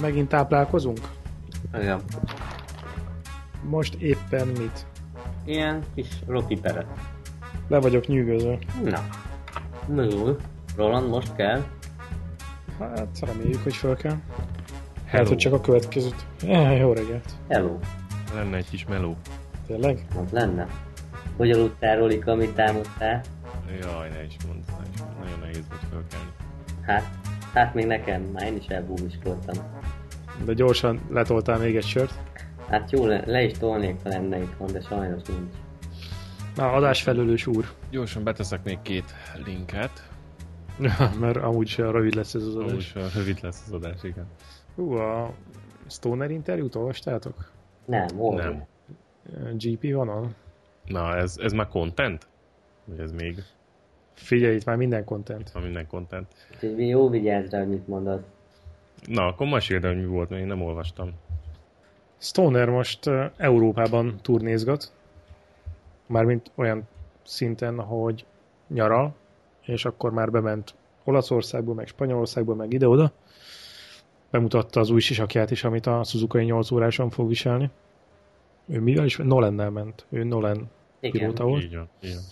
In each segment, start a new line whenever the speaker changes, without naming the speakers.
Megint táplálkozunk?
igen.
Most éppen mit?
Ilyen kis Rocky peret.
Le vagyok nyűgöző.
Na. Na jó. Roland, most kell?
Hát reméljük, hogy föl kell.
Hello.
Hát, hogy csak a következőt. Eh, jó reggelt.
Hello.
Lenne egy kis meló.
Tényleg?
Az lenne. Hogy aludtál, Rolika, amit támadtál?
Jaj, ne is mondd, ne is mondd. Nagyon nehéz volt fölkelni.
Hát, hát még nekem, már én is elbúmiskoltam.
De gyorsan letoltál még egy sört.
Hát jó, le, le is tolnék, ha lenne itthon, de sajnos nincs.
Na, adásfelelős úr.
Gyorsan beteszek még két linket.
Mert amúgy sem rövid lesz ez az adás.
rövid lesz az adás, igen.
Hú, a Stoner interjút olvastátok?
Nem, olvas.
Nem.
GP vonal?
Na, ez, ez már content? Vagy ez még?
Figyelj, itt már minden content.
Van minden content.
Úgyhogy jó vigyázz rá, hogy mit mondasz.
Na, akkor meséld el, hogy mi volt, mert én nem olvastam.
Stoner most Európában turnézgat. Mármint olyan szinten, hogy nyaral, és akkor már bement Olaszországból, meg Spanyolországból, meg ide-oda. Bemutatta az új sisakját is, amit a Suzuki 8 óráson fog viselni. Ő mivel is? Nolennel ment. Ő Nolan
Igen.
pilóta volt.
Így van, így van.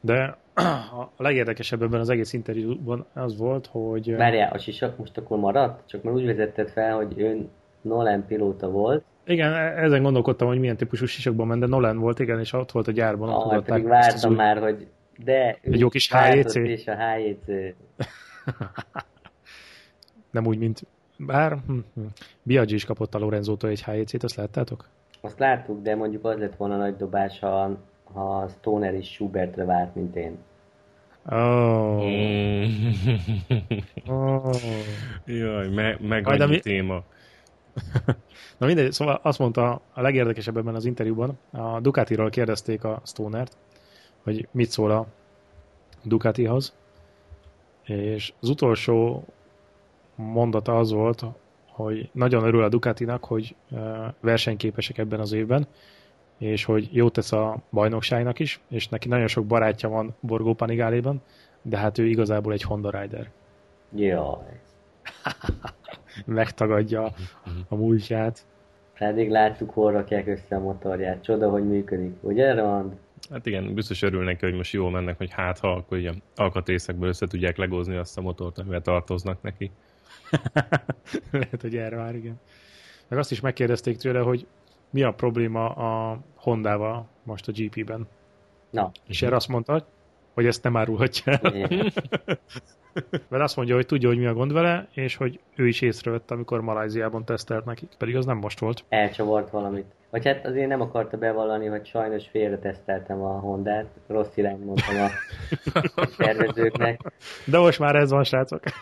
De a legérdekesebb ebben az egész interjúban az volt, hogy...
Várjál, a sisak most akkor maradt? Csak már úgy vezetted fel, hogy ön Nolan pilóta volt,
Igen, e- ezen gondolkodtam, hogy milyen típusú sisakban ment, de Nolan volt, igen, és ott volt a gyárban.
ah, pedig vártam már, hogy de...
Egy jó kis HJC?
És a HJC.
Nem úgy, mint bár hm, hm. Biaggi is kapott a Lorenzótól egy HJC-t, azt láttátok?
Azt láttuk, de mondjuk az lett volna nagy dobás, ha, ha Stoner is Schubertre várt, mint én.
Oh.
Mm.
oh.
Jaj, me, meg
Majd ami-
téma.
Na mindegy, szóval azt mondta a legérdekesebb ebben az interjúban, a Ducatiról kérdezték a Stonert, hogy mit szól a Ducatihoz, és az utolsó mondata az volt, hogy nagyon örül a Ducatinak, hogy versenyképesek ebben az évben, és hogy jót tesz a bajnokságnak is, és neki nagyon sok barátja van Borgó Panigálében, de hát ő igazából egy Honda Rider.
Jaj.
Megtagadja a múltját.
Pedig láttuk, hol rakják össze a motorját. Csoda, hogy működik. Ugye, Rand?
Hát igen, biztos örül neki, hogy most jól mennek, hogy hát ha, akkor ugye alkatrészekből össze tudják legozni azt a motort, amivel tartoznak neki.
Lehet, hogy erre már igen. Meg azt is megkérdezték tőle, hogy mi a probléma a Hondával most a GP-ben.
Na,
És erre azt mondta, hogy ezt nem árulhatja el. Mert azt mondja, hogy tudja, hogy mi a gond vele, és hogy ő is észrevette, amikor Malajziában tesztelt nekik. Pedig az nem most volt.
elcsavart valamit. Vagy hát azért nem akarta bevallani, hogy sajnos félre teszteltem a Hondát. Rossz irányt mondtam a tervezőknek.
De most már ez van, srácok.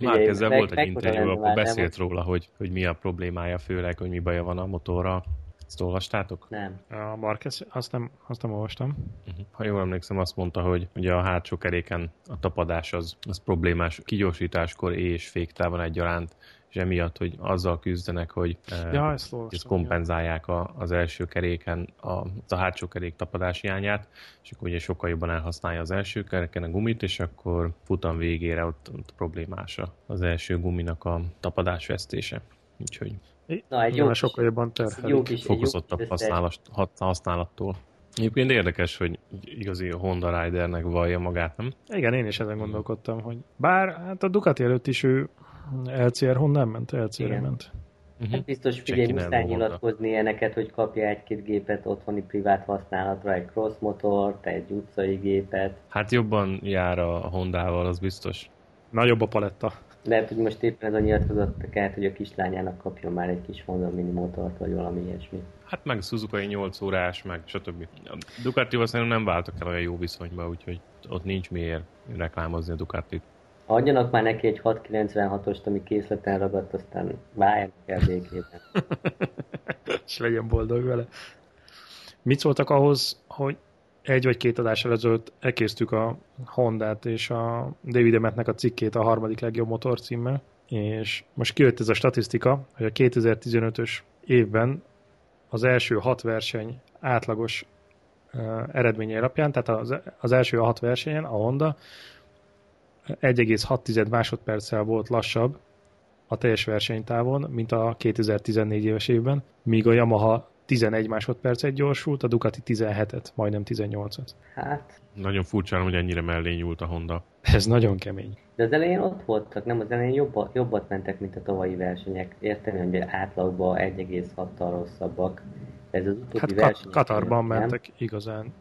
Már ezzel volt egy interjú, akkor
nem?
beszélt róla, hogy, hogy mi a problémája főleg, hogy mi baja van a motorral. Ezt olvastátok?
Nem.
A Marquez, azt nem, azt nem olvastam.
Uh-huh. Ha jól emlékszem, azt mondta, hogy ugye a hátsó keréken a tapadás az, az problémás kigyorsításkor és féktávon egyaránt, és emiatt, hogy azzal küzdenek, hogy eh,
Ja, ezt
ezt
olvastam.
kompenzálják a, az első keréken a, a hátsó kerék tapadás hiányát, és akkor ugye sokkal jobban elhasználja az első kereken a gumit, és akkor futam végére ott, ott problémás a- az első guminak a tapadásvesztése. Úgyhogy
Na, egy jó kis-
sokkal jobban terhelik.
jó
fokozottabb használat, használattól. Egyébként érdekes, hogy igazi Honda Ridernek vallja magát, nem?
Igen, én is ezen gondolkodtam, hogy bár hát a Ducati előtt is ő LCR Honda nem ment,
Igen.
ment.
Hát biztos figyelj, muszáj nyilatkozni ilyeneket, hogy kapja egy-két gépet otthoni privát használatra, egy cross motort, egy utcai gépet.
Hát jobban jár a Hondával, az biztos.
Nagyobb a paletta.
Lehet, hogy most éppen ez a nyilatkozat kellett, hogy a kislányának kapjon már egy kis Honda mini motort, vagy valami ilyesmi.
Hát meg Suzuki 8 órás, meg stb. A Ducatival szerintem nem váltak el olyan jó viszonyba, úgyhogy ott nincs miért reklámozni a Ducatit.
Adjanak már neki egy 696-ost, ami készleten ragadt, aztán váljanak el békében.
és legyen boldog vele. Mit szóltak ahhoz, hogy egy vagy két adással ezelőtt elkésztük a Hondát és a David Emmettnek a cikkét a harmadik legjobb motor címmel, és most kijött ez a statisztika, hogy a 2015-ös évben az első hat verseny átlagos uh, eredményei alapján, tehát az, az első hat versenyen a Honda 1,6 másodperccel volt lassabb a teljes versenytávon, mint a 2014 éves évben, míg a Yamaha 11 másodpercet gyorsult, a Ducati 17-et, majdnem 18-at.
Hát,
Nagyon furcsa, hogy ennyire mellé nyúlt a Honda.
Ez nagyon kemény.
de az elején ott voltak, nem az elején jobba, jobbat mentek, mint a tavalyi versenyek. Értem, hogy átlagban 1,6-tal rosszabbak. Ez az utóbbi
Hát
versenyek.
Kat- Katarban
nem?
mentek igazán.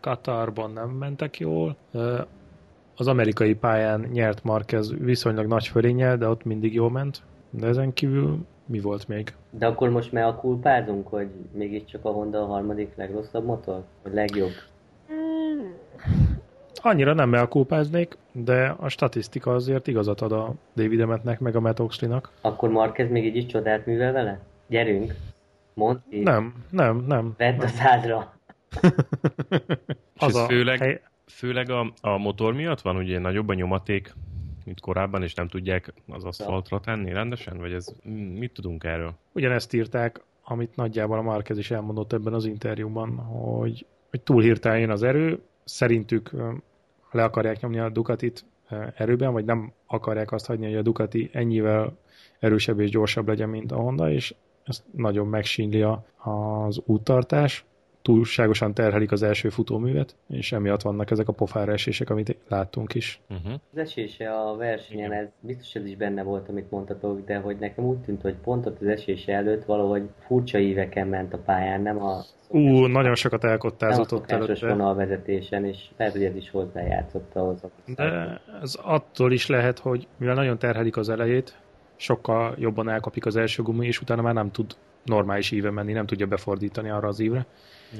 Katarban nem mentek jól. Az amerikai pályán nyert Marquez viszonylag nagy fölénnyel, de ott mindig jól ment. De ezen kívül mi volt még?
De akkor most már a kulpázunk, hogy mégiscsak a Honda a harmadik legrosszabb motor? Vagy legjobb?
Annyira nem elkúpáznék, de a statisztika azért igazat ad a David Emmetnek, meg a Matt Oxley-nak.
Akkor Marquez még így is csodát művel vele? Gyerünk! Mondd ki!
Nem, nem, nem.
Vedd a szádra!
És ez főleg,
hely,
főleg a, a motor miatt van, ugye nagyobb a nyomaték, mint korábban, és nem tudják az aszfaltra tenni rendesen? Vagy ez, mit tudunk erről?
ugyanezt írták, amit nagyjából a Marquez is elmondott ebben az interjúban, hogy, hogy túl hirtelen jön az erő, szerintük le akarják nyomni a Ducatit erőben, vagy nem akarják azt hagyni, hogy a Ducati ennyivel erősebb és gyorsabb legyen, mint a Honda, és ezt nagyon megsínli az úttartás, túlságosan terhelik az első futóművet, és emiatt vannak ezek a pofára esések, amit láttunk is.
Uh-huh.
Az esése a versenyen, ez biztos ez is benne volt, amit mondtatok, de hogy nekem úgy tűnt, hogy pont ott az esése előtt valahogy furcsa íveken ment a pályán, nem a
Ú, nagyon sokat elkottázott ott előtte.
vonalvezetésen, és lehet, hogy ez is hozzájátszott ahhoz. a
De ez attól is lehet, hogy mivel nagyon terhelik az elejét, sokkal jobban elkapik az első gumi, és utána már nem tud normális íve menni, nem tudja befordítani arra az ívre.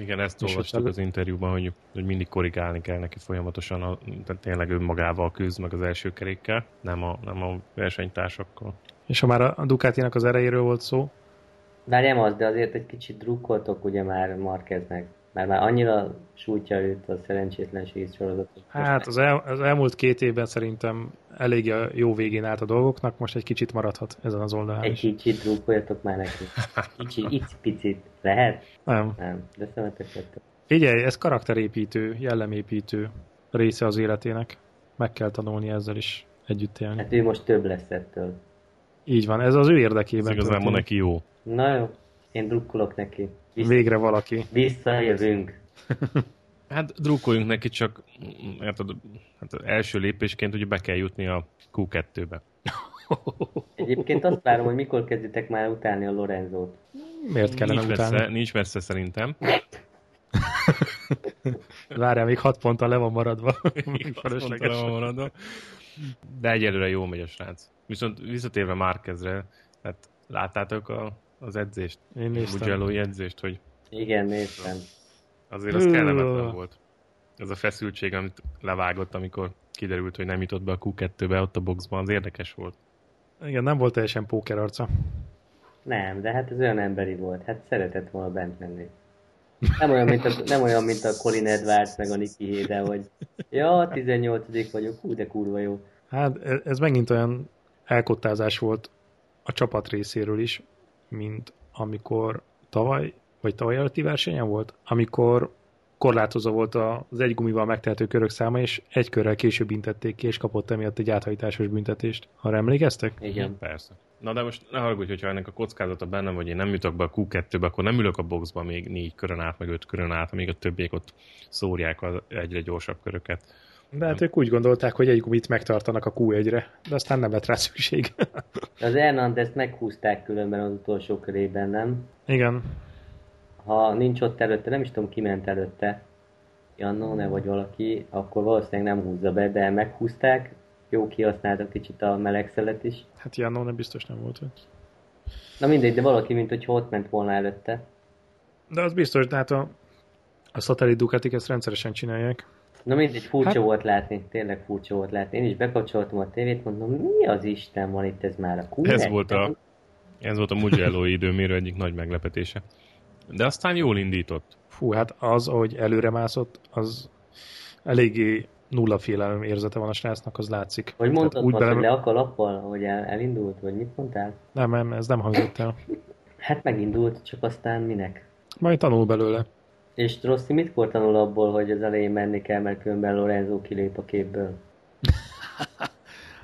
Igen, ezt
És
olvastuk az interjúban, hogy, hogy mindig korrigálni kell neki folyamatosan, a, tehát tényleg önmagával küzd meg az első kerékkel, nem a, nem a versenytársakkal.
És ha már a Ducatinak az erejéről volt szó,
Várjám az, de azért egy kicsit drukkoltok ugye már Marqueznek. Mert már annyira sújtja őt a szerencsétlenség sorozat. hogy most
hát az, el, az elmúlt két évben szerintem elég a jó végén állt a dolgoknak, most egy kicsit maradhat ezen az oldalán
Egy
is.
kicsit drukkoljatok már neki. Kicsi, picit Lehet?
Nem.
Nem. De szemetek lettek.
Figyelj, ez karakterépítő, jellemépítő része az életének. Meg kell tanulni ezzel is együtt élni.
Hát ő most több lesz ettől.
Így van, ez az ő
Ez
érdekében.
igazából
történik.
neki jó.
Na jó. Én drukkolok neki. Vissza,
Végre valaki.
visszajövünk.
Hát drukkoljunk neki, csak érted, hát az első lépésként ugye be kell jutni a Q2-be.
Egyébként azt várom, hogy mikor kezditek már utálni a Lorenzót.
Miért kellene
Nincs
utána?
messze, nincs messze szerintem.
Várjál, még hat ponttal le van maradva.
Még le van maradva. De egyelőre jól megy a srác. Viszont visszatérve Márkezre, hát láttátok a, az edzést?
Én néztem.
Mugello edzést, hogy
Igen, néztem.
azért az kellemetlen volt. Ez a feszültség, amit levágott, amikor kiderült, hogy nem jutott be a Q2-be ott a boxban, az érdekes volt.
Igen, nem volt teljesen póker arca.
Nem, de hát ez olyan emberi volt. Hát szeretett volna bent menni. Nem olyan, mint a, nem olyan, mint a Colin Edwards meg a Nicky Hayden, hogy ja, 18 vagyok, hú, de kurva jó.
Hát e- ez megint olyan elkottázás volt a csapat részéről is, mint amikor tavaly, vagy tavaly előtti versenyen volt, amikor korlátozó volt az egy gumival megtehető körök száma, és egy körrel később büntették ki, és kapott emiatt egy áthajtásos büntetést. Arra emlékeztek?
Igen.
Persze. Na de most ne haragudj, hogyha ennek a kockázata bennem, hogy én nem jutok be a Q2-be, akkor nem ülök a boxba még négy körön át, meg öt körön át, amíg a többiek ott szórják az egyre gyorsabb köröket.
De hát ők úgy gondolták, hogy egy gumit megtartanak a Q1-re, de aztán nem lett rá szükség.
Az Hernandez meghúzták különben az utolsó körében, nem?
Igen.
Ha nincs ott előtte, nem is tudom ki ment előtte, Jannone vagy valaki, akkor valószínűleg nem húzza be, de meghúzták, jó kihasználtak kicsit a melegszelet is.
Hát Jannó nem biztos nem volt ott.
Na mindegy, de valaki, mint hogy ott ment volna előtte.
De az biztos, de hát a, a szatellit Ducatik ezt rendszeresen csinálják.
Na mindegy, furcsa
Hát-
volt látni, tényleg furcsa volt látni. Én is bekapcsoltam a tévét, mondom, mi az Isten van itt, ez már a kú.
Ez volt a, ez volt a Mugello időmérő egyik nagy meglepetése. De aztán jól indított.
Fú, hát az, ahogy előre mászott, az eléggé nulla félelem érzete van a srácnak, az látszik.
Hogy mondtad
Tehát
úgy
úgy
most,
bele...
hogy le a kalappal, hogy el, elindult, vagy mit mondtál?
Nem, nem, ez nem hangzott el.
Hát megindult, csak aztán minek?
Majd tanul belőle.
És Rossi mitkor tanul abból, hogy az elején menni kell, mert különben Lorenzo kilép a képből?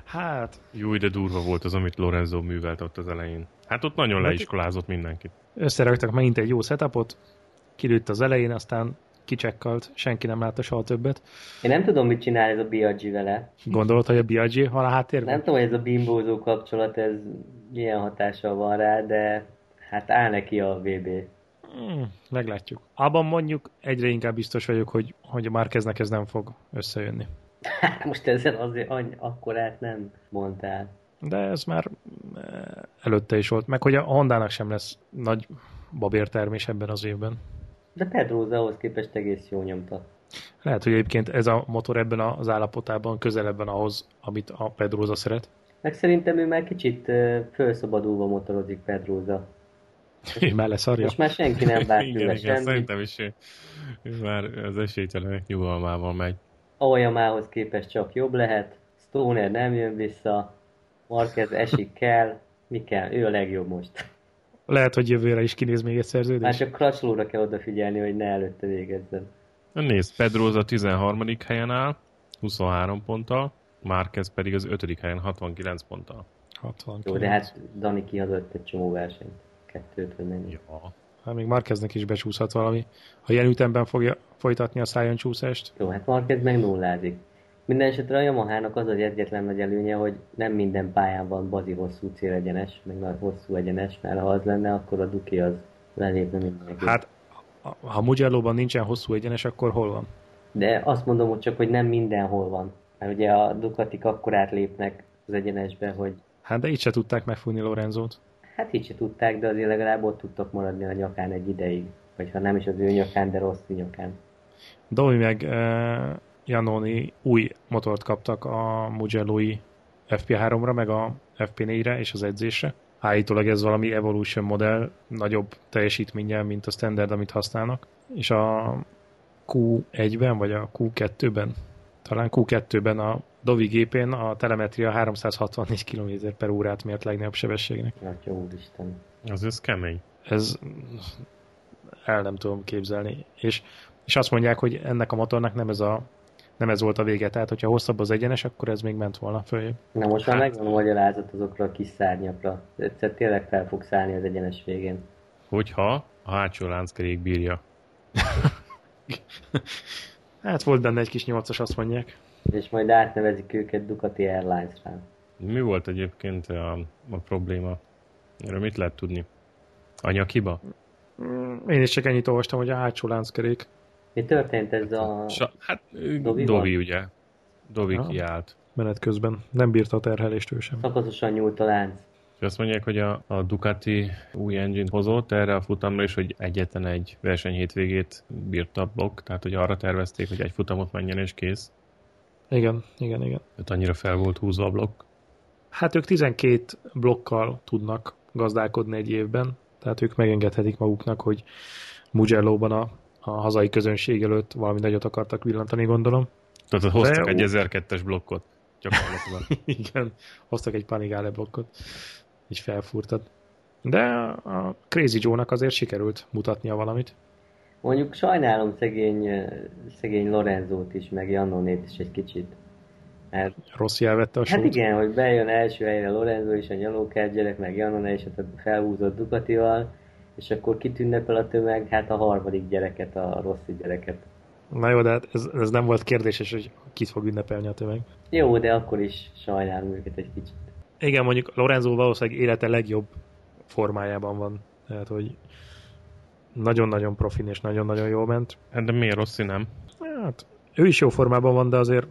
Hát,
Jó, de durva volt az, amit Lorenzo művelt ott az elején. Hát ott nagyon leiskolázott mindenkit.
összeraktak megint egy jó setupot, kilőtt az elején, aztán kicsekkalt, senki nem látta soha többet.
Én nem tudom, mit csinál ez a Biaggi vele.
Gondolod, hogy a Biaggi van a háttérben?
Nem tudom, hogy ez a bimbózó kapcsolat, ez milyen hatással van rá, de hát áll neki a VB.
Hmm, meglátjuk. Abban mondjuk egyre inkább biztos vagyok, hogy, hogy a Márkeznek ez nem fog összejönni.
Most ezzel azért any, akkorát nem mondtál.
De ez már eh, előtte is volt. Meg hogy a Hondának sem lesz nagy babértermés ebben az évben.
De Pedroza ahhoz képest egész jó nyomta.
Lehet, hogy egyébként ez a motor ebben az állapotában közelebben ahhoz, amit a Pedroza szeret.
Meg szerintem ő már kicsit uh, felszabadulva motorozik Pedroza.
Ő már leszarja.
Most már senki nem vár
igen, igen,
semmit.
szerintem is ő, ő már az esélytelenek nyugalmával megy.
Aoyamához képest csak jobb lehet. Stoner nem jön vissza. Marquez esik kell. Mi kell? Ő a legjobb most.
Lehet, hogy jövőre is kinéz még egy
Már
szerződés.
csak Crutchlóra kell odafigyelni, hogy ne előtte végezzen.
Nézd, Pedroza 13. helyen áll, 23 ponttal, Márquez pedig az 5. helyen 69 ponttal.
69.
Jó, de hát Dani kihazott egy csomó versenyt. Kettőt, vagy mennyi.
Ja.
Hát még Márkeznek is becsúszhat valami. Ha ilyen ütemben fogja folytatni a szájon csúszást,
Jó, hát Marquez meg nullázik. Minden esetre a Yamahának az az egyetlen nagy előnye, hogy nem minden pályán van bazi hosszú célegyenes, meg nagy hosszú egyenes, mert ha az lenne, akkor a Duki az lelépne mindenki.
hát ha- Mugello-ban nincsen hosszú egyenes, akkor hol van?
De azt mondom, hogy csak, hogy nem mindenhol van. Mert ugye a Ducatik akkor átlépnek az egyenesbe, hogy
Hát de itt se tudták megfújni Lorenzót.
Hát így se tudták, de azért legalább ott tudtak maradni a nyakán egy ideig. Vagy ha nem is az ő nyakán, de rossz nyakán.
Domi meg eh, Janoni új motort kaptak a Mugello-i FP3-ra, meg a FP4-re és az edzésre. Állítólag ez valami Evolution modell, nagyobb teljesítménnyel, mint a standard, amit használnak. És a Q1-ben, vagy a Q2-ben, talán Q2-ben a Dovi gépén a telemetria 364 km per órát mért legnagyobb sebességnek.
Atya úristen.
Az ez kemény.
Ez el nem tudom képzelni. És, és azt mondják, hogy ennek a motornak nem ez, a, nem ez volt a vége. Tehát, hogyha hosszabb az egyenes, akkor ez még ment volna följebb.
Na most már
Hát-
megvan a magyarázat azokra a kis szárnyakra. Egyszer tényleg fel fog szállni az egyenes végén.
Hogyha a hátsó lánckerék bírja.
Hát volt benne egy kis nyolcas, azt mondják.
És majd átnevezik őket Ducati Airlines-rá.
Mi volt egyébként a, a probléma? Erről mit lehet tudni? Anyaghiba?
Én is csak ennyit olvastam, hogy a hátsó lánckerék.
Mi történt ez a...
Sa, hát Dovi? Dovi ugye. Dovi
Aha.
kiállt.
menet közben. Nem bírta a terhelést ő sem.
Szakaszosan nyúlt a lánc.
Azt mondják, hogy a, a Ducati új engine hozott erre a futamra, és hogy egyetlen egy verseny hétvégét bírta a blokk, tehát hogy arra tervezték, hogy egy futamot menjen és kész.
Igen, igen, igen.
Tehát annyira fel volt húzva a blokk.
Hát ők 12 blokkal tudnak gazdálkodni egy évben, tehát ők megengedhetik maguknak, hogy Mugello-ban a, a hazai közönség előtt valami nagyot akartak villantani, gondolom.
Tehát hoztak
De-
egy 1002-es blokkot. Gyakorlatilag.
Igen, hoztak egy Panigale blokkot, így felfúrtad. De a Crazy Joe-nak azért sikerült mutatnia valamit.
Mondjuk sajnálom szegény, szegény Lorenzót is, meg Jannonét is egy kicsit. Mert
Rossi elvette a
Hát
sót.
igen, hogy bejön első helyre Lorenzo és a nyalókert gyerek, meg Jannone hát a felhúzott Ducatival, és akkor kitünnepel a tömeg, hát a harmadik gyereket, a rossz gyereket.
Na jó, de hát ez, ez nem volt kérdéses, hogy kit fog ünnepelni a tömeg.
Jó, de akkor is sajnálom őket egy kicsit.
Igen, mondjuk Lorenzo valószínűleg élete legjobb formájában van. Tehát, hogy nagyon-nagyon profin és nagyon-nagyon jól ment.
Hát de miért Rossi nem?
Hát, ő is jó formában van, de azért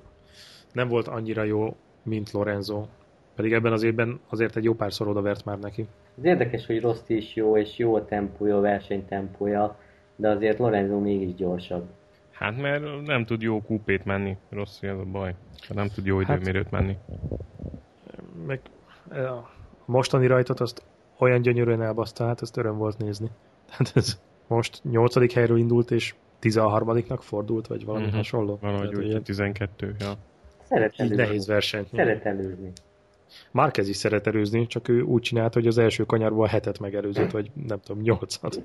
nem volt annyira jó, mint Lorenzo. Pedig ebben az évben azért egy jó párszor odavert már neki.
Az érdekes, hogy Rost is jó, és jó a tempója, a versenytempója, de azért Lorenzo mégis gyorsabb.
Hát mert nem tud jó kúpét menni. Rossi ez a baj. Hát Nem tud jó
Hát-
időmérőt menni.
Meg a mostani rajtot azt olyan gyönyörűen elbaszta, hát ezt öröm volt nézni. Tehát ez most nyolcadik helyről indult, és 13-nak fordult, vagy valami
Mhm.
hasonló.
Valahogy
Tehát,
úgy
ilyen-
12, ja.
Szeret előzni.
nehéz versenyt.
Szeret előzni.
Márkez is szeret előzni, csak ő úgy csinált, hogy az első kanyarból hetet megelőzött, vagy nem tudom, nyolcat.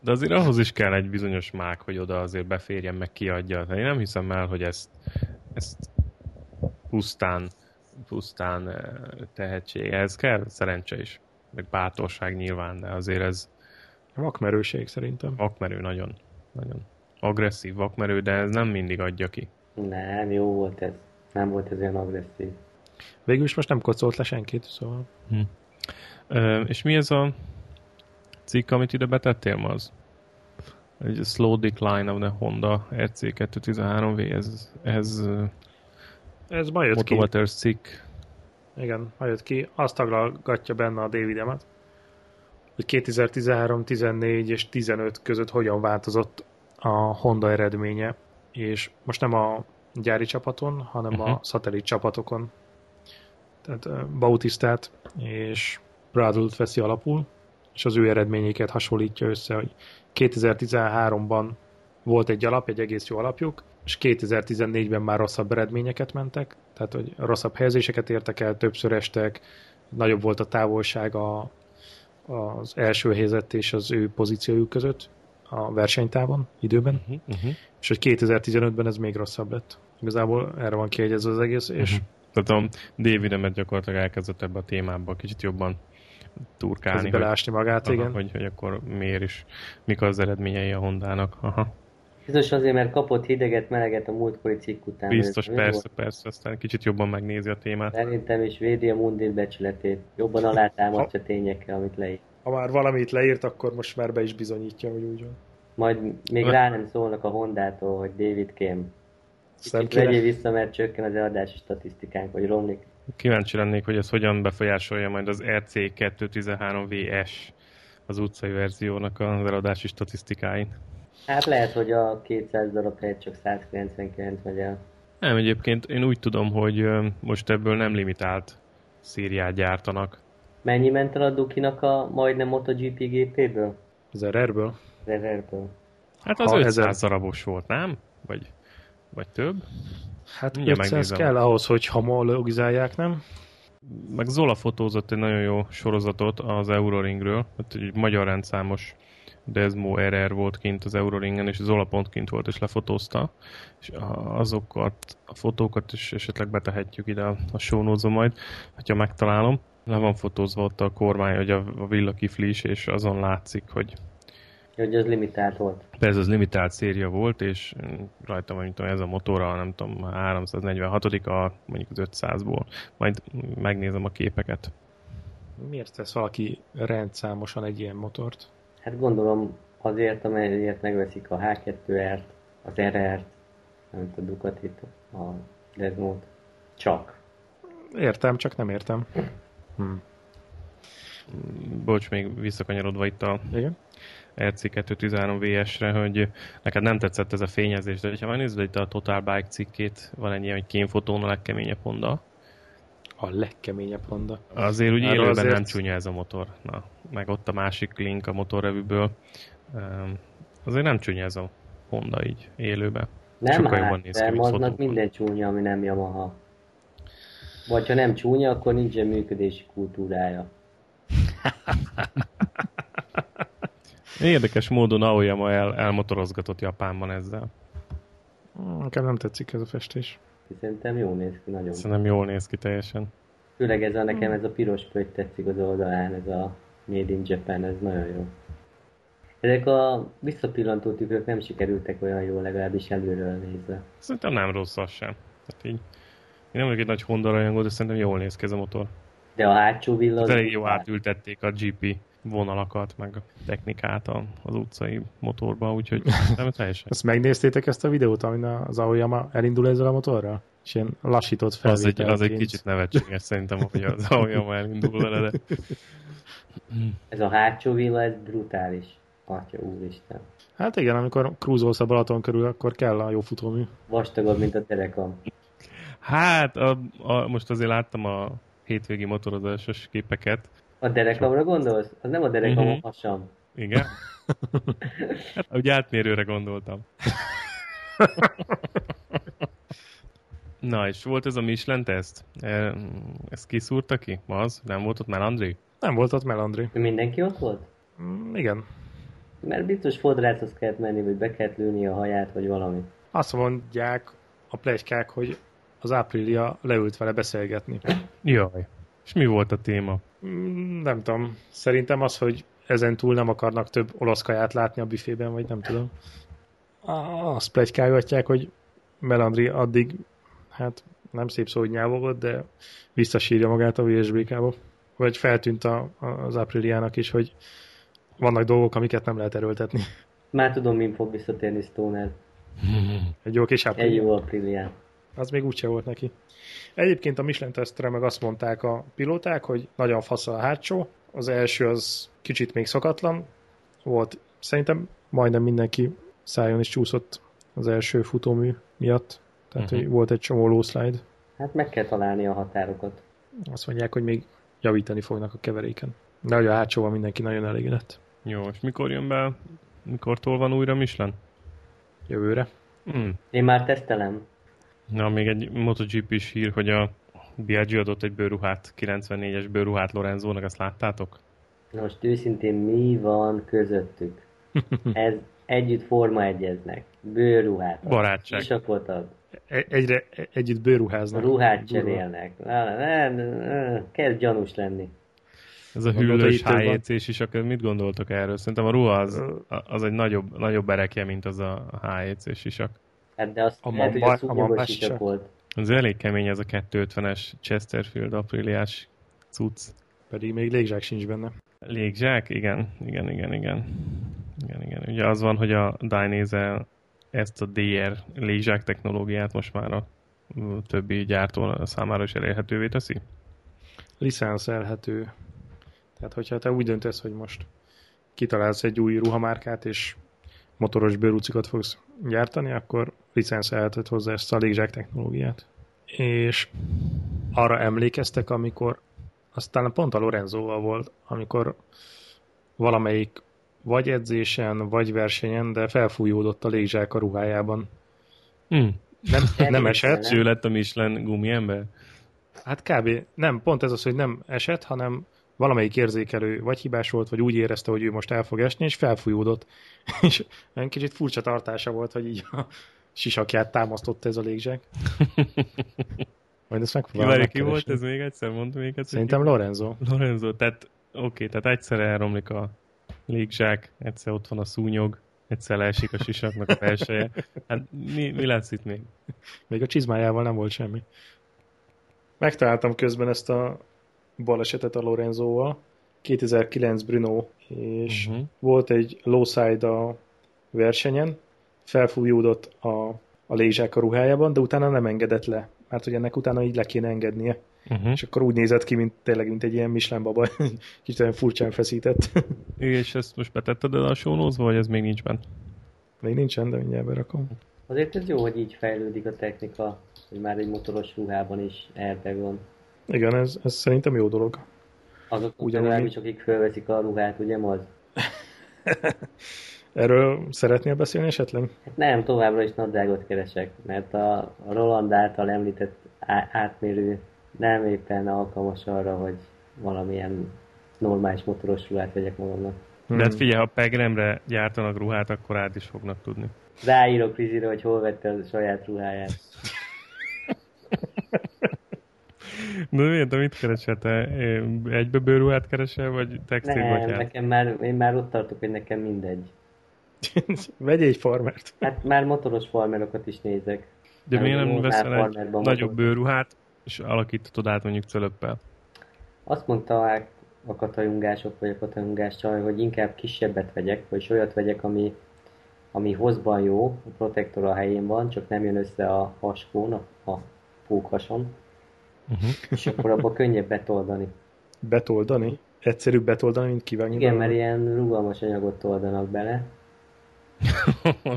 De azért ahhoz is kell egy bizonyos mák, hogy oda azért beférjen, meg kiadja. Tehát én nem hiszem el, hogy ezt, ezt pusztán pusztán eh, tehetség. Ez kell szerencse is, meg bátorság nyilván, de azért ez
Vakmerőség szerintem.
vakmerő nagyon. nagyon. Agresszív vakmerő, de ez nem mindig adja ki.
Nem, jó volt ez. Nem volt ez olyan agresszív.
Végül is most nem kocolt le senkit, szóval...
Ö, és mi ez a cikk, amit ide betettél ma az? Egy slow decline of the Honda RC213V, ez, ez
Ez ma jött ki.
Motovaters cikk.
Igen, ma jött ki. Azt taglalgatja benne a Davidemet, hogy 2013, 14 és 15 között hogyan változott a Honda eredménye, és most nem a gyári csapaton, hanem uh-huh. a
Mhm.
szatellit csapatokon. Tehát Bautistát és Bradult veszi alapul, és az ő eredményeiket hasonlítja össze, hogy 2013-ban volt egy alap, egy egész jó alapjuk, és 2014-ben már rosszabb eredményeket mentek, tehát hogy rosszabb helyezéseket értek el, többször estek, nagyobb volt a távolság a, az első helyzet és az ő pozíciójuk között a versenytávon, időben,
Uh-huh, uh-huh.
és hogy 2015-ben ez még rosszabb lett. Igazából erre van kiegyezve az egész, és
Mhm. Tehát a Davidemet gyakorlatilag elkezdett ebbe a témába kicsit jobban turkálni, hogy,
beleásni magát,
aha,
igen.
hogy, hogy akkor miért is, mik az eredményei a Hondának. Aha.
Biztos azért, mert kapott hideget, meleget a múltkori cikk után.
Biztos,
Ez
persze,
volt.
persze, aztán kicsit jobban megnézi a témát.
Szerintem is védi a mundin becsületét. Jobban alátámasztja tényekkel, amit leír.
Ha már valamit leírt, akkor most már be is bizonyítja, hogy úgy van.
Majd még rá nem szólnak a Hondától, hogy David Kém. Kicsit vegyél vissza, mert csökken az eladási statisztikánk, vagy romlik.
Kíváncsi lennék, hogy ez hogyan befolyásolja majd az RC213VS az utcai verziónak az eladási statisztikáin.
Hát lehet, hogy a 200 darab helyett csak 199 megy el.
Nem, egyébként én úgy tudom, hogy most ebből nem limitált szériát gyártanak.
Mennyi ment el a Dukinak a majdnem MotoGP gépéből?
Az RR-ből.
Reverből.
Hát az
Ha
500
ezer-
darabos volt, nem? Vagy, vagy több?
Hát
Mindjárt
500
megnézem.
kell ahhoz, hogy homologizálják, nem?
Meg Zola fotózott egy nagyon jó sorozatot az Euroringről, hát egy magyar rendszámos Desmo RR volt kint az Euroringen, és Zola pont kint volt, és lefotózta, és azokat a fotókat is esetleg betehetjük ide a, a show majd, hogyha megtalálom. Le van fotózva ott a kormány, hogy a, a villakifli is, és azon látszik, hogy
Hogy az limitált volt.
Persze az limitált széria volt, és rajta van, mint tudom, ez a motorra, nem tudom, a 346 a mondjuk az 500-ból. Majd megnézem a képeket.
Miért tesz valaki rendszámosan egy ilyen motort?
Hát gondolom azért, amelyért megveszik a H2R-t, az RR-t, nem a Ducatit, a Desmót. Csak.
Értem, csak nem értem. Hm.
Bocs, még visszakanyarodva itt a
Igen?
RC213 VS-re, hogy neked nem tetszett ez a fényezés, de ha megnézed itt a Total Bike cikkét, van egy ilyen, hogy kémfotón a legkeményebb Honda.
A legkeményebb Honda.
Azért úgy élőben
azért-
nem csúnya ez a motor. Na, meg ott a másik link a motorrevűből. Um, azért nem csúnya ez a Honda így élőben.
Nem
Sokkal
hát,
jobban néz ki,
aznak minden csúnya, ami nem Yamaha. Vagy ha nem csúnya, akkor nincsen működési kultúrája.
Érdekes módon Aoyama el, elmotorozgatott Japánban ezzel.
Nekem nem tetszik ez a festés.
Szerintem jól néz ki nagyon.
Szerintem jól néz ki teljesen.
Főleg ez a nekem ez a piros pötty tetszik az oldalán, ez a Made in Japan, ez nagyon jó. Ezek a visszapillantó tükrök nem sikerültek olyan jól, legalábbis előről nézve.
Szerintem nem rossz az sem. Tehát így, én nem vagyok egy nagy Honda rajongó, de szerintem jól néz ki ez a motor.
De a hátsó villa...
Az
az-
elég jó átültették a GP vonalakat, meg a technikát a- az utcai motorba, úgyhogy nem teljesen.
Ezt megnéztétek ezt a videót, amin az Aoyama elindul ezzel a motorral? És ilyen lassított
Az egy, az egy
felvételként.
kicsit nevetséges szerintem, hogy az Aoyama elindul vele, de
Ez a hátsó villa, ez brutális. Atya úristen.
Hát igen, amikor krúzolsz a Balaton körül, akkor kell a jó futómű.
Vastagabb, mint a derekam.
hát a, a, most azért láttam a hétvégi motorozásos képeket.
A derekamra gondolsz? Az nem a derekam,
Mhm.
a hasam.
Igen? Hát, ugye átmérőre gondoltam. Na, és volt ez a Michelin teszt? E, Ezt kiszúrta ki? Ma az? Nem volt ott már André?
Nem volt ott Melandri.
Mindenki ott volt?
Mm, igen.
Mert biztos fodrászhoz kellett menni, vagy be kellett lőni a haját, vagy valami.
Azt mondják a plegykák, hogy az Aprilia leült vele beszélgetni.
Jaj. És mi volt a téma?
Mm, Nem tudom. Szerintem az, hogy ezen túl nem akarnak több olasz kaját látni a büfében, vagy nem tudom. Azt plegykálgatják, hogy Melandri addig, hát nem szép szó, hogy nyávogott, de visszasírja magát a VSBK-ba. Vagy feltűnt a, az Apriliának is, hogy vannak dolgok, amiket nem lehet erőltetni.
Már tudom, min fog visszatérni Stoner.
Egy jó kis
Egy
Aprilia.
jó aprílián.
Az még úgyse volt neki. Egyébként a Michelin tesztre meg azt mondták a pilóták, hogy nagyon fasz a hátsó. Az első az kicsit még szokatlan volt. Szerintem majdnem mindenki szájon is csúszott az első futómű miatt. Tehát, uh-huh. hogy volt egy csomó low slide.
Hát meg kell találni a határokat.
Azt mondják, hogy még javítani fognak a keveréken. De hogy a hátsóval mindenki nagyon elégedett
Jó, és mikor jön be, mikor van újra Michelin?
jövőre.
Hmm.
Én már tesztelem.
Na, még egy MotoGP is hír, hogy a Biaggi adott egy bőruhát, 94-es bőruhát Lorenzónak, azt láttátok?
Most őszintén mi van közöttük? Ez együtt forma egyeznek. Bőrruhát. ad,
Barátság.
Sisakot ad.
E- Egyre e- együtt bőruháznak.
Ruhát cserélnek. Kezd gyanús lenni.
Ez a
van.
HJC is, akkor mit gondoltok erről? Szerintem a ruha az, az egy nagyobb, nagyobb erekje, mint az a HJC sisak.
Hát de azt
A
lehet, hogy
mamba-
a
a mambás
sisak. volt.
Ez elég kemény ez a 250-es Chesterfield apríliás cucc.
Pedig még légzsák sincs benne.
Légzsák? Igen, igen, igen, igen. Igen, igen. Ugye az van, hogy a Dainese ezt a DR légzsák technológiát most már a többi gyártó számára is elérhetővé teszi?
licenszelhető. Tehát, hogyha te úgy döntesz, hogy most kitalálsz egy új ruhamárkát, és motoros bőrúcikat fogsz gyártani, akkor licenszelheted hozzá ezt a légzsák technológiát. És arra emlékeztek, amikor aztán pont a Lorenzóval volt, amikor valamelyik vagy edzésen, vagy versenyen, de felfújódott a légzsák a ruhájában.
Hm.
Nem, nem esett?
Ő lett a Michelin gumiember?
Hát kb. nem, pont ez az, hogy nem esett, hanem valamelyik érzékelő vagy hibás volt, vagy úgy érezte, hogy ő most el fog esni, és felfújódott. és olyan kicsit furcsa tartása volt, hogy így a sisakját támasztotta ez a légzsák. Majd ezt megpróbálom
várj, ki volt ez még egyszer? Mondd még egyszer.
Szerintem
ki?
Lorenzo.
Lorenzo, tehát oké, tehát egyszer elromlik a légzsák, egyszer ott van a szúnyog, egyszer leesik a sisaknak a belseje. Hát mi, mi lesz itt még?
Még a csizmájával nem volt semmi. Megtaláltam közben ezt a balesetet a Lorenzóval. 2009 Bruno, és
Uh-huh.
volt egy lowside a versenyen, felfújódott a, a légzsák a ruhájában, de utána nem engedett le, mert hogy ennek utána így le kéne engednie.
Uh-huh.
És akkor úgy nézett ki, mint tényleg, mint egy ilyen Michelin baba, kicsit olyan furcsán feszített.
És ezt most betetted el a sónózba, vagy ez még nincs benne?
Még nincsen, de mindjárt berakom.
Azért ez jó, hogy így fejlődik a technika, hogy már egy motoros ruhában is airbag van.
Igen, ez, ez szerintem jó dolog.
Azok
Ugyanúgy,
legalábbis, akik fölveszik a ruhát, ugye az?
Erről szeretnél beszélni esetleg?
Nem, továbbra is nadrágot keresek, mert a, a Roland által említett átmérő nem éppen alkalmas arra, hogy valamilyen normális motoros ruhát vegyek magamnak.
De hát figyelj, ha Pegremre gyártanak ruhát, akkor át is fognak tudni.
Ráírok Rizire, hogy hol vette a saját ruháját.
De miért, te mit keresel? Te egybe bőrruhát keresel, vagy
Nem,
textilgatyát?
nekem már, én már ott tartok, hogy nekem mindegy.
Vegyél egy farmert.
Hát már motoros farmerokat is nézek.
De miért nem veszel egy
farmerban
nagyobb
motor.
bőrruhát, és alakítatod át mondjuk cölöppel?
Azt mondta a katajungások, vagy a katajungás csaj, hogy inkább kisebbet vegyek, vagy olyat vegyek, ami, ami hozban jó, a protektor a helyén van, csak nem jön össze a haskón, a, a pókhason,
Uh-huh.
és akkor abba könnyebb betoldani.
Betoldani? Egyszerűbb betoldani, mint kivágni.
Igen,
belőle?
mert ilyen rugalmas anyagot toldanak bele.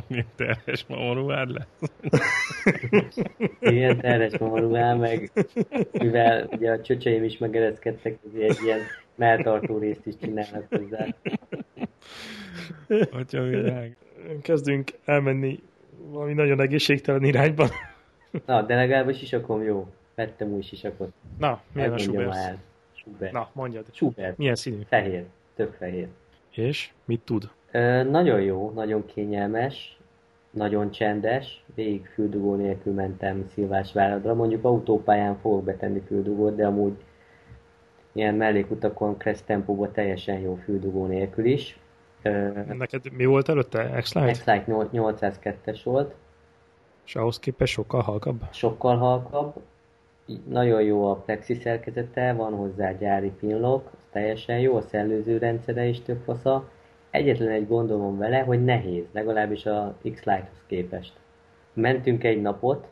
Milyen terhes mamoruhád lesz?
Igen, terhes mamarulál, meg mivel ugye a csöcseim is megereszkedtek, ezért egy ilyen melltartó részt is csinálnak hozzá.
Atya világ.
Kezdünk elmenni valami nagyon egészségtelen irányba.
Na, de legalább a sisakom jó. Vettem új sisakot.
Na, milyen a Schubert?
Schubert.
Na, mondjad.
Schubert.
Milyen színű?
Fehér. Tök fehér.
És mit tud?
Ö, nagyon jó, nagyon kényelmes, nagyon csendes, végig füldugó nélkül mentem Szilvásváradra. Mondjuk autópályán fogok betenni füldugót, de amúgy ilyen mellékutakon kressz tempóban teljesen jó füldugó nélkül is.
Neked mi volt előtte? X-Lite?
X-Lite 802-es volt.
És ahhoz képest sokkal halkabb?
Sokkal halkabb. Nagyon jó a plexi szerkezete, van hozzá gyári pinlock, teljesen jó, a szellőző rendszere is tök fasza. Egyetlen egy gondom van vele, hogy nehéz, legalábbis a X-Lite-hoz képest. Mentünk egy napot,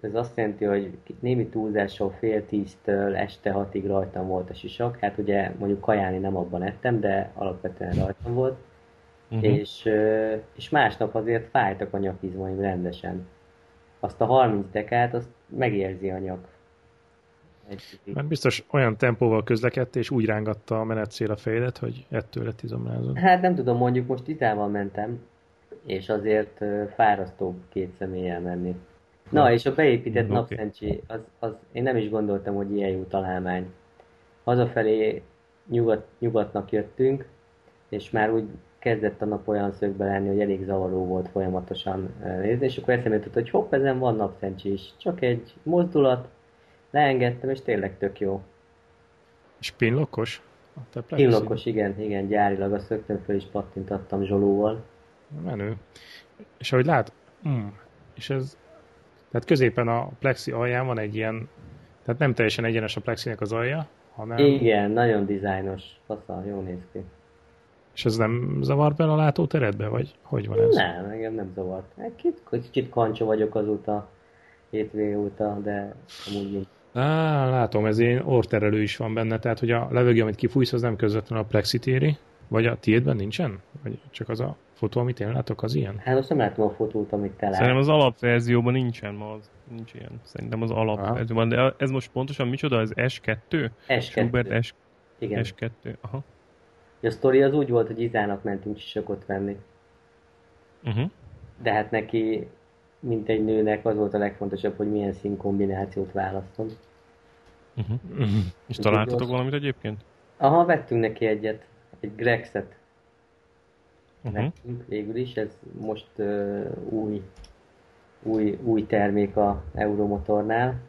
ez azt jelenti, hogy némi túlzással fél tíztől este hatig rajtam volt a sisak. Hát ugye mondjuk kajálni nem abban ettem, de alapvetően rajtam volt. Uh-huh. És, és másnap azért fájtak a nyakizmaim rendesen. Azt a 30 dekát, azt megérzi a nyak.
Mert biztos olyan tempóval közlekedt, és úgy rángatta a menetszél a fejedet, hogy ettől lett izomlázod.
Hát nem tudom, mondjuk most titával mentem, és azért fárasztóbb két személlyel menni. Na, és a beépített okay. napszencsi, az, az, én nem is gondoltam, hogy ilyen jó találmány. Hazafelé nyugat, nyugatnak jöttünk, és már úgy kezdett a nap olyan szögbe lenni, hogy elég zavaró volt folyamatosan nézni, és akkor eszembe jutott, hogy hopp, ezen van napszencsi is. Csak egy mozdulat, leengedtem, és tényleg tök jó.
És pinlokos?
Pinlokos, igen, igen, gyárilag azt rögtön fel is pattintattam Zsolóval.
Menő. És ahogy lát, mm, és ez tehát középen a plexi alján van egy ilyen, tehát nem teljesen egyenes a plexinek az alja, hanem...
Igen, nagyon dizájnos, fasza, jó néz ki.
És ez nem zavar bele a látóteredbe, vagy hogy van ez?
Nem, engem nem zavart. Egy kicsit, kicsit kancsa vagyok azóta, hétvége óta, de amúgy
Á, látom, ez ilyen orterelő is van benne, tehát hogy a levegő, amit kifújsz, az nem közvetlenül a plexitéri, vagy a tiédben nincsen? Vagy csak az a fotó, amit én látok, az ilyen?
Hát most nem látom a fotót, amit te látsz.
Szerintem az alapverzióban nincsen ma, az nincs ilyen. Szerintem az alapverzióban, de ez most pontosan micsoda, az S2?
S2. Schubert
S... Igen. S2, aha.
A sztori az úgy volt, hogy Izának mentünk sisakot venni. Uh-huh. De hát neki, mint egy nőnek, az volt a legfontosabb, hogy milyen színkombinációt választom.
Uh-huh. Uh-huh. És találtatok valamit egyébként?
Aha, vettünk neki egyet. Egy Grexet uh-huh. vettünk végül is. Ez most uh, új, új, új termék a Euromotornál.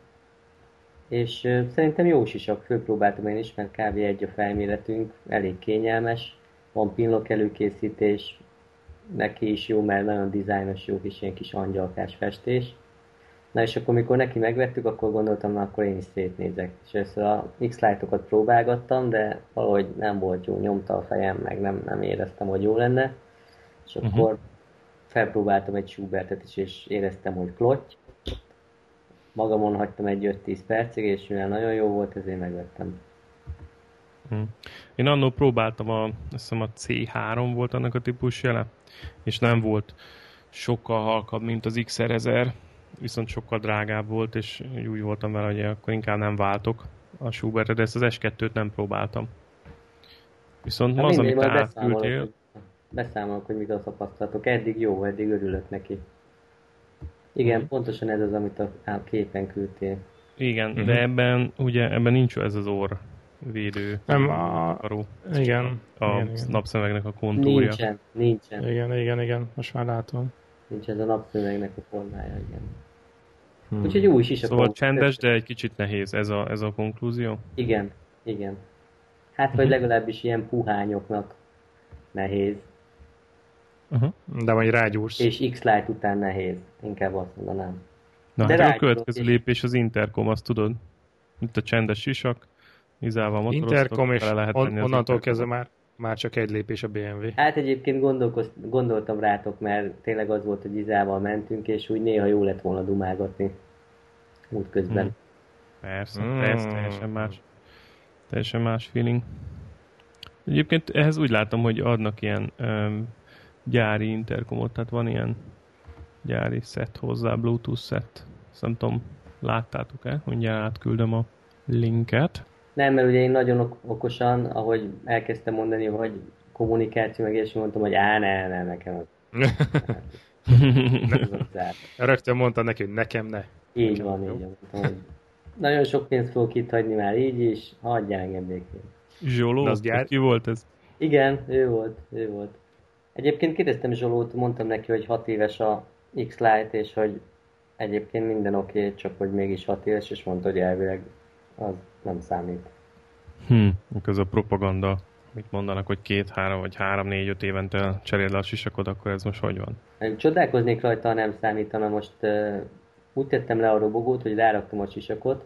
És uh, szerintem jó sisak, főpróbáltam én is, mert kb. egy a felméretünk, elég kényelmes, van pinlok előkészítés, neki is jó, mert nagyon dizájnos, jó kis ilyen kis angyalkás festés. Na és akkor, mikor neki megvettük, akkor gondoltam, na akkor én is szétnézek. És először a x okat próbálgattam, de valahogy nem volt jó, nyomta a fejem, meg nem, nem éreztem, hogy jó lenne. És uh-huh. akkor felpróbáltam egy Schubertet is, és éreztem, hogy klotty. Magamon hagytam egy 5-10 percig, és mivel nagyon jó volt, ezért megvettem.
Hmm. Én annól próbáltam, a, azt hiszem a C3 volt annak a típus jele, és nem volt sokkal halkabb, mint az XR1000, viszont sokkal drágább volt, és úgy voltam vele, hogy akkor inkább nem váltok a Schubertre, de ezt az S2-t nem próbáltam. Viszont hát az, amit átküldtél...
Beszámolok, hogy mik a tapasztalatok. Eddig jó, eddig örülök neki. Igen, uh-huh. pontosan ez az, amit a, a képen küldtél.
Igen, uh-huh. de ebben ugye ebben nincs ez az orr védő
nem, a...
aró.
Igen.
A igen, igen. napszemegnek a kontúrja.
Nincsen, nincsen.
Igen, igen, igen, most már látom.
Nincs ez a napszemegnek a formája, igen. Hmm. Úgyhogy új is
Szóval csendes, de egy kicsit nehéz ez a, ez a konklúzió?
Igen, igen. Hát, vagy uh-huh. legalábbis ilyen puhányoknak nehéz.
Uh-huh. De majd rágyúrsz.
És X-Lite után nehéz, inkább azt mondanám.
Na, de hát a következő és... lépés az Intercom, azt tudod? Itt a csendes sisak, izával motoroztok.
Intercom, és lehet on, onnantól kezdve már, már csak egy lépés a BMW.
Hát egyébként gondoltam rátok, mert tényleg az volt, hogy izával mentünk, és úgy néha jó lett volna dumálgatni útközben. Hmm.
Persze, hmm. persze, teljesen más. Teljesen más feeling. Egyébként ehhez úgy látom, hogy adnak ilyen um, gyári interkomot, tehát van ilyen gyári set hozzá, Bluetooth set. Azt nem tudom, láttátok-e? Mindjárt átküldöm a linket.
Nem, mert ugye én nagyon okosan, ahogy elkezdtem mondani, hogy kommunikáció, meg és mondtam, hogy á, ne, ne, nekem az.
Rögtön mondta neki, hogy nekem ne.
Így
nekem
van, így van. Nagyon sok pénzt fogok itt hagyni már így is, hagyjál engem békén.
Zsoló? Az gyár... Ki volt ez?
Igen, ő volt, ő volt. Egyébként kérdeztem Zsolót, mondtam neki, hogy hat éves a X-Lite, és hogy egyébként minden oké, okay, csak hogy mégis 6 éves, és mondta, hogy elvileg az nem számít.
Hm, ez a propaganda, mit mondanak, hogy két, három, vagy három, négy, öt évente cseréld le a sisakod, akkor ez most hogy van?
Én csodálkoznék rajta, ha nem számítana. Most uh, úgy tettem le a robogót, hogy ráraktam a sisakot,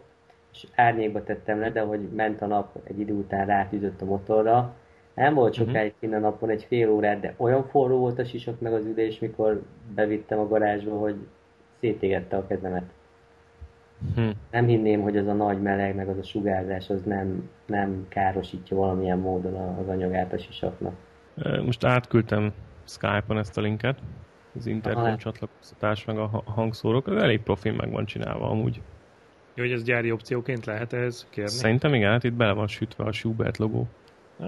és árnyékba tettem le, de hogy ment a nap, egy idő után rátűzött a motorra. Nem volt sokáig uh-huh. kinn a napon, egy fél órát, de olyan forró volt a sisak meg az üdés, mikor bevittem a garázsba, hogy szétégette a kezemet. Hm. Nem hinném, hogy az a nagy meleg, meg az a sugárzás, az nem, nem károsítja valamilyen módon az anyagát a sisaknak.
Most átküldtem Skype-on ezt a linket, az internet csatlakoztatás, meg a hangszórok, az elég profil meg van csinálva amúgy.
Jó, hogy ez gyári opcióként lehet ez kérni?
Szerintem igen, hát itt bele van sütve a Schubert logó.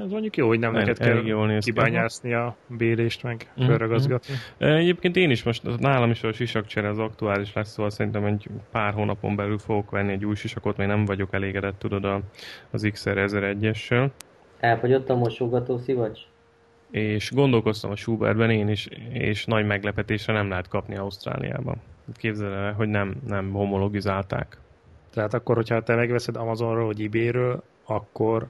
Ez mondjuk jó, hogy nem, nem neked kell kibányászni a bélést, meg mm, felragazgatni.
Mm. Egyébként én is most, nálam is a sisakcsere az aktuális lesz, szóval szerintem egy pár hónapon belül fogok venni egy új sisakot, még nem vagyok elégedett, tudod, az XR 1001-essel.
Elfogyott a mosogató szivacs?
És gondolkoztam a Schubertben én is, és nagy meglepetésre nem lehet kapni Ausztráliában. Képzeld el, hogy nem, nem homologizálták.
Tehát akkor, hogyha te megveszed Amazonról vagy eBay-ről, akkor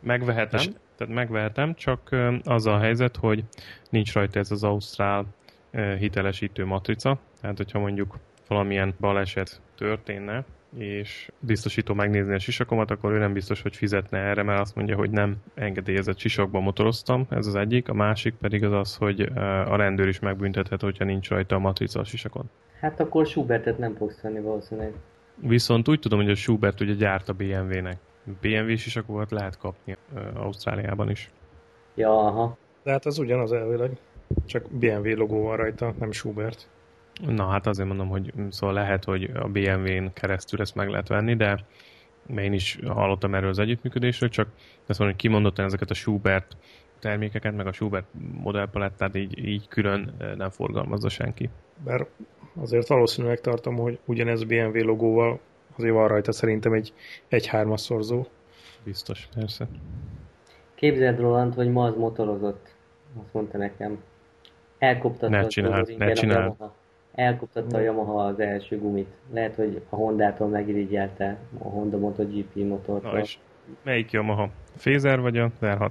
Megvehetem, és... tehát megvehetem, csak az a helyzet, hogy nincs rajta ez az ausztrál hitelesítő matrica, tehát hogyha mondjuk valamilyen baleset történne, és biztosító megnézni a sisakomat, akkor ő nem biztos, hogy fizetne erre, mert azt mondja, hogy nem engedélyezett sisakban motoroztam, ez az egyik, a másik pedig az az, hogy a rendőr is megbüntethet, hogyha nincs rajta a matrica a sisakon.
Hát akkor Schubertet nem fogsz venni valószínűleg.
Viszont úgy tudom, hogy a Schubert ugye gyárt a BMW-nek. BMW-s is akkor lehet kapni Ausztráliában is.
Ja, aha.
De hát az ugyanaz elvileg. Csak BMW logó van rajta, nem Schubert.
Na hát azért mondom, hogy szóval lehet, hogy a BMW-n keresztül ezt meg lehet venni, de én is hallottam erről az együttműködésről, csak ezt mondom, hogy kimondottan ezeket a Schubert termékeket, meg a Schubert modellpalettát így, így külön nem forgalmazza senki.
Bár azért valószínűleg tartom, hogy ugyanez BMW logóval azért van rajta szerintem egy, egy hármas szorzó.
Biztos, persze.
Képzeld Roland, hogy ma az motorozott. Azt mondta nekem. Elkoptatta
ne csinál, ne csinál. A Yamaha.
Elkoptatta a Yamaha az első gumit. Lehet, hogy a Honda-tól megirigyelte a Honda MotoGP motort.
Na és melyik Yamaha? Fézer vagy a R6?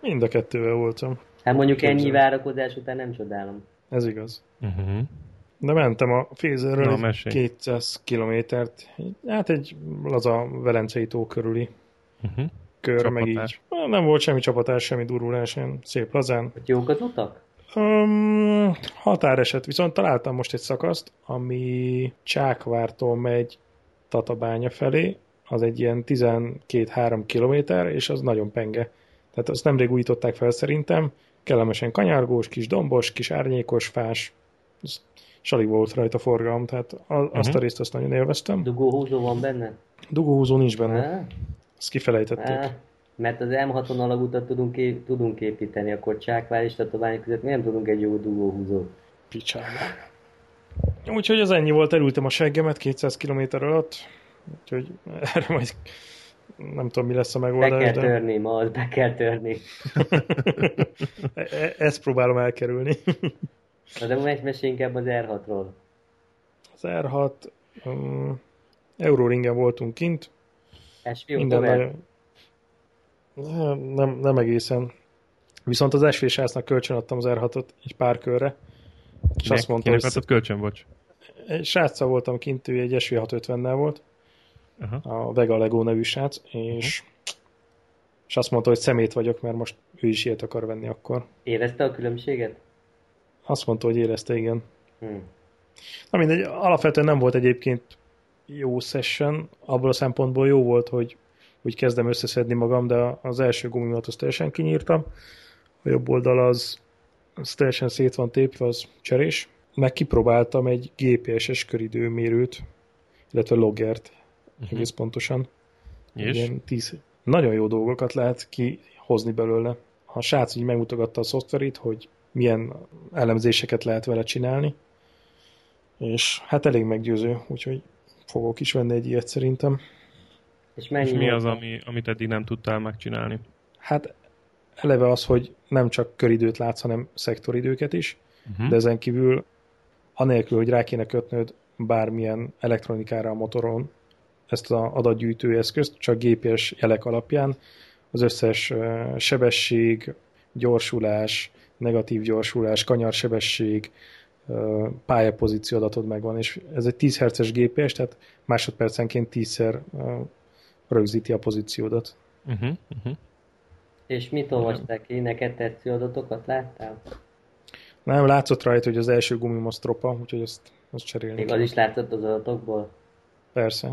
Mind a kettővel voltam.
Hát mondjuk Képzel. ennyi várakozás után nem csodálom.
Ez igaz. Uh-huh. De mentem a Fézerről Na, 200 kilométert, hát egy laza Velencei tó körüli uh-huh. kör, Csapatás. meg így. Nem volt semmi csapatás, semmi durulás, ilyen szép lazán.
Hogy jók az utak?
Um, határeset, viszont találtam most egy szakaszt, ami Csákvártól megy Tatabánya felé, az egy ilyen 12-3 kilométer, és az nagyon penge. Tehát azt nemrég újították fel szerintem, kellemesen kanyargós, kis dombos, kis árnyékos, fás, és alig volt rajta forgalom, tehát azt uh-huh. a részt azt nagyon élveztem.
Dugóhúzó van benne?
Dugóhúzó nincs benne. Ah. Ezt kifelejtették. Ah.
Mert az M6-on alagutat tudunk, ép- tudunk építeni, akkor Csákvár és Tatabány között mi nem tudunk egy jó dugóhúzót.
Picsába. Úgyhogy az ennyi volt, elültem a seggemet 200 km alatt, úgyhogy erre majd nem tudom, mi lesz a megoldás.
Be kell de... törni, ma be kell törni.
E-, e- ezt próbálom elkerülni.
Na de most mesélj inkább az R6-ról.
Az R6, um, Euroringen voltunk kint.
SV Minden nagyon...
nem, nem egészen. Viszont az SV sásznak kölcsön adtam az R6-ot egy pár körre.
És azt mondta, hogy... Kinek kölcsön, bocs?
Egy sráccal voltam kint, ő egy SV650-nel volt. Uh-huh. A Vega Lego nevű srác, és uh-huh. és azt mondta, hogy szemét vagyok, mert most ő is ilyet akar venni akkor.
Érezte a különbséget?
Azt mondta, hogy érezte, igen. Hmm. Na mindegy, alapvetően nem volt egyébként jó session, abból a szempontból jó volt, hogy úgy kezdem összeszedni magam, de az első gumimat azt teljesen kinyírtam. A jobb oldal az, az teljesen szét van tépve, az cserés. Meg kipróbáltam egy GPS-es köridőmérőt, illetve loggert, uh-huh. egész pontosan.
És? Ilyen
tíz, nagyon jó dolgokat lehet kihozni belőle. A srác így megmutogatta a szoftverét, hogy milyen elemzéseket lehet vele csinálni, és hát elég meggyőző, úgyhogy fogok is venni egy ilyet szerintem.
És, és mi az, ami, amit eddig nem tudtál megcsinálni?
Hát eleve az, hogy nem csak köridőt látsz, hanem szektoridőket is, uh-huh. de ezen kívül anélkül, hogy rá kéne kötnöd bármilyen elektronikára a motoron ezt az adatgyűjtő eszközt, csak GPS jelek alapján az összes sebesség, gyorsulás, negatív gyorsulás, kanyarsebesség, pályapozíció adatod megvan, és ez egy 10 Hz-es GPS, tehát másodpercenként 10-szer rögzíti a pozíciódat.
Uh-huh, uh-huh.
És mit olvasták ki? Neked tetsző adatokat láttál?
Nem, látszott rajta, hogy az első gumimosz tropa, úgyhogy azt, azt cserélni
Még az is látszott az adatokból?
Persze.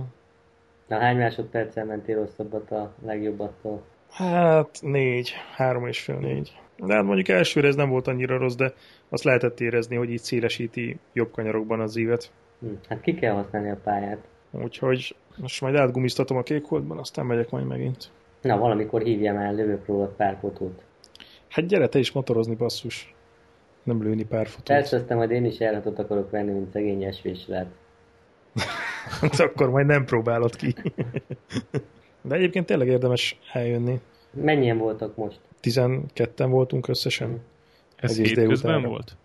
Na hány másodperccel mentél rosszabbat a legjobbattól?
Hát négy, három és fél négy. De hát mondjuk elsőre ez nem volt annyira rossz, de azt lehetett érezni, hogy így szélesíti jobb kanyarokban az ívet.
Hm, hát ki kell használni a pályát.
Úgyhogy most majd átgumiztatom a kékholdban, aztán megyek majd megint.
Na, valamikor hívjam el, lövök róla pár fotót.
Hát gyere te is motorozni, basszus. Nem lőni pár fotót.
Aztán majd én is járhatot akarok venni, mint szegény esvésrát.
Hát akkor majd nem próbálod ki. De egyébként tényleg érdemes eljönni.
Mennyien voltak most?
12-en voltunk összesen.
Ez hétközben
délutánra.
volt?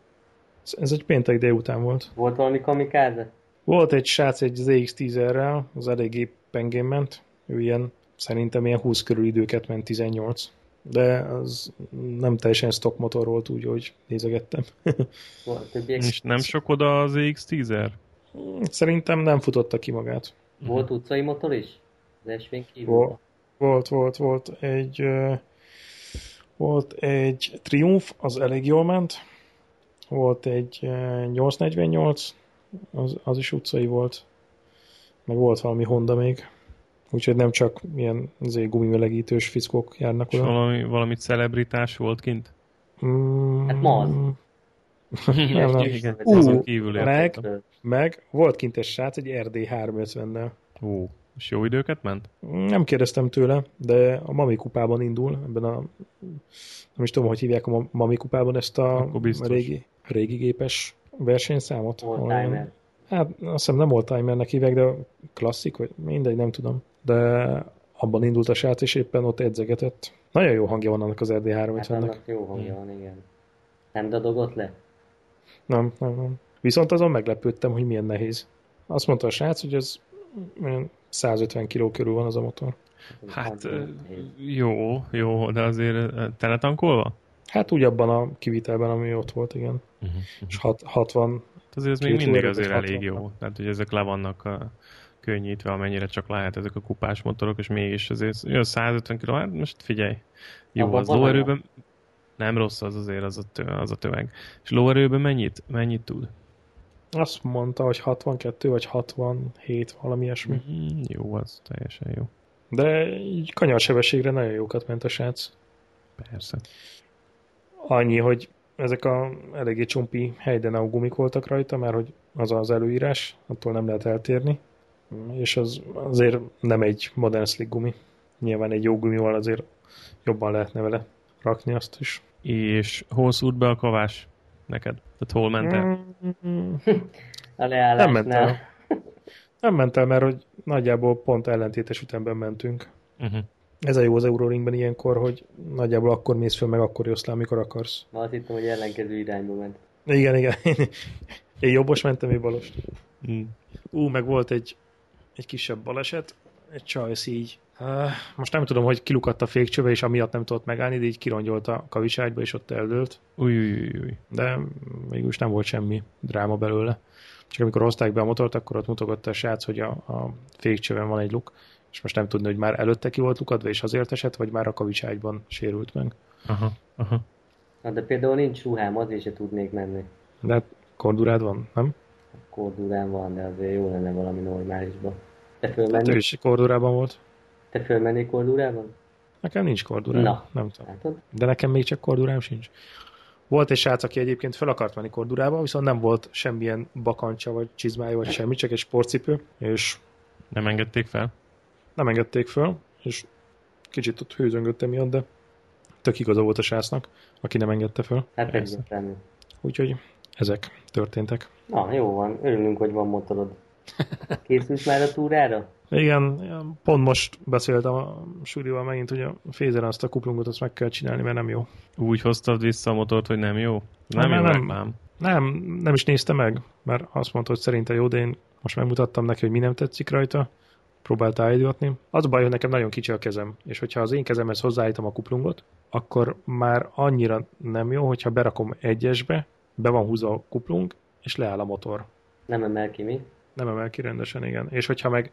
Ez- egy péntek délután volt.
Volt valami kamikáze?
Volt egy srác egy ZX-10-rel, az eléggé pengén ment. Ő ilyen, szerintem ilyen 20 körül időket ment, 18. De az nem teljesen stock motor volt, úgy, hogy nézegettem.
Volt, többiek?
És nem sok oda az EX10-er?
Szerintem nem futotta ki magát.
Volt utcai motor is? Az esvén kívül?
Volt, volt, volt, volt egy volt egy Triumph, az elég jól ment. Volt egy ö, 848, az, az is utcai volt. Meg volt valami Honda még. Úgyhogy nem csak ilyen azért gumimelegítős fickók járnak oda.
valami, valami celebritás volt kint?
Mm,
Hát ma az.
Nem, nem.
Igen,
Ú,
azon kívül
meg-. Meg volt kint egy srác egy RD 350-nel.
Ó, és jó időket ment?
Nem kérdeztem tőle, de a Mami kupában indul, ebben a nem is tudom, hogy hívják a Ma- Mami kupában ezt a régi, régi gépes versenyszámot.
Volt
Ahol ilyen-
timer.
Hát azt hiszem nem volt timernek hívják, de klasszik, vagy mindegy, nem tudom. De abban indult a srác, és éppen ott edzegetett. Nagyon jó hangja van annak az RD
Hát
350-nek.
annak jó hangja van, igen. Nem dadogott le?
Nem, nem, nem. Viszont azon meglepődtem, hogy milyen nehéz. Azt mondta a srác, hogy ez 150 kg körül van az a motor.
Hát ö,
nehéz.
jó, jó, de azért teletankolva?
Hát úgy abban a kivitelben, ami ott volt, igen.
Uh-huh.
És hat, 60,
Hát azért ez még mindig azért elég jó. Tehát, hogy ezek le vannak a könnyítve, amennyire csak lehet ezek a kupás motorok, és mégis azért jön 150 kg, hát most figyelj, jó,
Abban
az lóerőben nem rossz az azért az a, tö, az a tömeg. És lóerőben mennyit, mennyit tud?
Azt mondta, hogy 62 vagy 67, valami ilyesmi.
Mm, jó, az teljesen jó.
De így kanyarsebességre nagyon jókat ment a srác.
Persze.
Annyi, hogy ezek a eléggé csompi Heidenau gumik voltak rajta, mert hogy az az előírás, attól nem lehet eltérni. És az azért nem egy modern slick gumi. Nyilván egy jó gumival azért jobban lehetne vele rakni azt is.
És hol szúrt be a kavás neked? Tehát hol ment el?
Mm,
A leállásnál.
Nem ment el. Nem ment el, mert hogy nagyjából pont ellentétes ütemben mentünk.
Uh-huh.
Ez a jó az Euroringben ilyenkor, hogy nagyjából akkor mész föl, meg akkor jössz le, amikor akarsz.
Ma azt hittem, hogy ellenkező irányba ment.
Igen, igen. Én jobbos mentem, én balos.
Mm.
Ú, meg volt egy, egy kisebb baleset, csajsz így. Uh, most nem tudom, hogy kilukadt a fékcsöve, és amiatt nem tudott megállni, de így kirongyolt a kavicságyba, és ott eldőlt.
Új, új, új, új.
De mégis nem volt semmi dráma belőle. Csak amikor hozták be a motort, akkor ott mutogatta a srác, hogy a, a fékcsöven van egy luk, és most nem tudni, hogy már előtte ki volt lukadva, és azért esett, vagy már a kavicságyban sérült meg.
Aha, aha.
Na de például nincs ruhám, azért se tudnék menni.
De kordurád van, nem?
Kordúrám van, de azért jó lenne valami normálisba. Te
Hát ő is kordurában volt.
Te fölmenni kordúrában?
Nekem nincs kordurám.
Na.
Nem tudom.
Látod?
De nekem még csak kordurám sincs. Volt egy srác, aki egyébként fel akart menni kordurába, viszont nem volt semmilyen bakancsa, vagy csizmája, vagy semmi, csak egy sportcipő, és
Nem engedték fel?
nem engedték föl, és kicsit ott hőzöngött emiatt, de tök igaza volt a srácnak, aki nem engedte föl.
Hát egyértelmű.
Úgyhogy ezek történtek.
Na, jó van. Örülünk, hogy van motorod. Készülsz már a túrára?
Igen, pont most beszéltem a Surival megint, hogy a Fézeren azt a kuplungot azt meg kell csinálni, mert nem jó.
Úgy hoztad vissza a motort, hogy nem jó? Nem
Nem,
jó
nem.
reklám.
Nem, nem is nézte meg, mert azt mondta, hogy szerinte jó, de én most megmutattam neki, hogy mi nem tetszik rajta. Próbálta állítgatni. Az a baj, hogy nekem nagyon kicsi a kezem, és hogyha az én kezemhez hozzáállítom a kuplungot, akkor már annyira nem jó, hogyha berakom egyesbe, be van húzva a kuplung, és leáll a motor.
Nem emel ki mi?
Nem emel ki rendesen, igen. És hogyha meg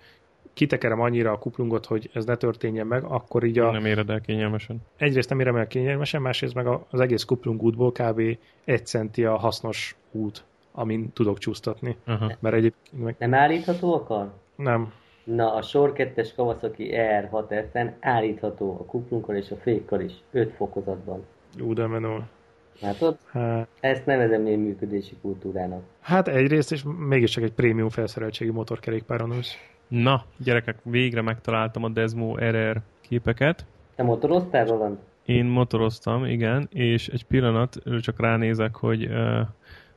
kitekerem annyira a kuplungot, hogy ez ne történjen meg, akkor így a...
Nem éred el kényelmesen.
Egyrészt nem érem el kényelmesen, másrészt meg az egész kuplung útból kb. egy centi a hasznos út, amin tudok csúsztatni.
Aha.
Mert egyébként meg
Nem állítható akar?
nem.
Na, a sor 2-es Kawasaki ER6F-en állítható a kuplunkon és a fékkal is, 5 fokozatban.
Ú, de menő.
Látod?
Hát,
Ezt nevezem én működési kultúrának.
hát egyrészt, és mégiscsak egy prémium felszereltségi motorkerékpáron ülsz.
Na, gyerekek, végre megtaláltam a Desmo RR képeket.
Te motoroztál, Roland?
Én motoroztam, igen, és egy pillanat, csak ránézek, hogy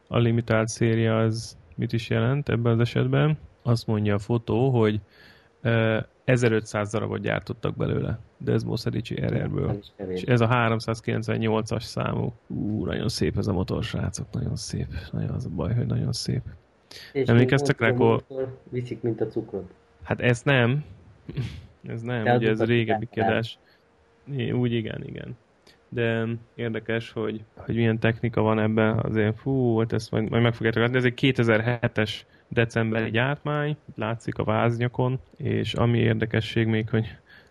a limitált széria az mit is jelent ebben az esetben. Azt mondja a fotó, hogy uh, 1500 darabot gyártottak belőle Desmo Serici
Nem
RR-ből. És ez a 398-as számú. Ú, nagyon szép ez a motor, srácok, nagyon szép. Nagyon az a baj, hogy nagyon szép.
És
emlékeztek rá, akkor-
Viszik, mint a cukrot.
Hát ez nem. Ez nem,
az
ugye ez régebbi kedás. Úgy igen, igen. De érdekes, hogy, hogy milyen technika van ebben, azért fú, hát ezt majd, majd meg fogjátok látni. Ez egy 2007-es decemberi gyártmány, látszik a váznyakon, és ami érdekesség még, hogy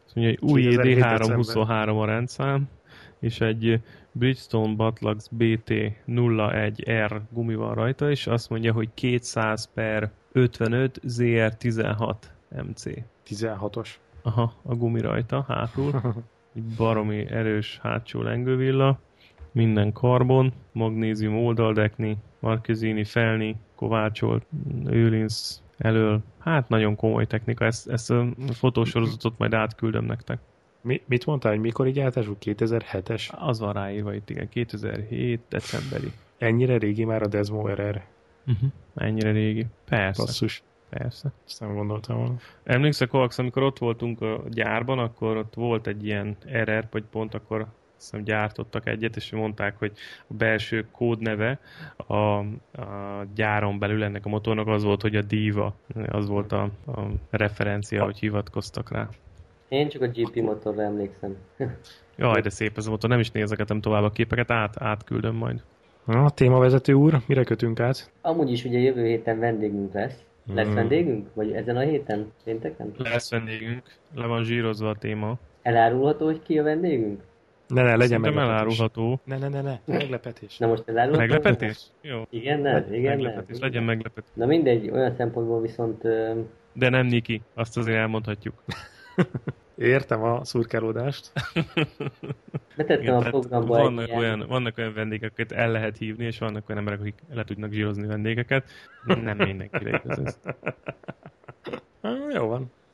azt mondja, hogy új
2007
D323 a rendszám, és egy Bridgestone Butlux BT 01R gumi van rajta, és azt mondja, hogy 200 per 55 ZR16 MC.
16-os.
Aha, a gumi rajta, hátul. Egy baromi erős hátsó lengővilla. Minden karbon, magnézium oldaldekni, markezini, felni, kovácsolt, őlinsz elől. Hát nagyon komoly technika, ezt, ezt a fotósorozatot majd átküldöm nektek.
Mi, mit mondtál, hogy mikor gyártású? 2007-es?
Az van ráírva itt, igen, 2007. decemberi.
Ennyire régi már a Desmo RR.
Uh-huh. Ennyire régi. Persze,
Basszus.
persze.
Ezt nem gondoltam volna.
Emlékszel, Kovacs, amikor ott voltunk a gyárban, akkor ott volt egy ilyen RR, vagy pont akkor hiszem gyártottak egyet, és mondták, hogy a belső kódneve a, a gyáron belül ennek a motornak az volt, hogy a Diva. Az volt a, a referencia, hogy hivatkoztak rá.
Én csak a GP motorra emlékszem.
Jaj, de szép ez a motor, nem is nézegetem tovább a képeket, át, átküldöm majd.
Na, témavezető úr, mire kötünk át?
Amúgy is ugye jövő héten vendégünk lesz. Lesz
Mm.
vendégünk? Vagy ezen a héten? Pénteken?
Lesz vendégünk, le van zsírozva a téma.
Elárulható, hogy ki a vendégünk?
Ne, ne, legyen
Szerintem
meglepetés.
elárulható.
Ne, ne, ne, ne, meglepetés.
Na most elárulható?
Meglepetés? Jó.
Igen, nem, igen,
meglepetés,
nem.
legyen meglepetés.
Na mindegy, olyan szempontból viszont
De nem Niki, azt azért elmondhatjuk.
Értem a szurkálódást.
betettem
Igen,
a programba egy
vannak,
ilyen,
olyan, vannak olyan vendégek, akiket el lehet hívni, és vannak olyan emberek, akik le tudnak zsírozni vendégeket. Nem mindenkire igaz ez.
Jó van,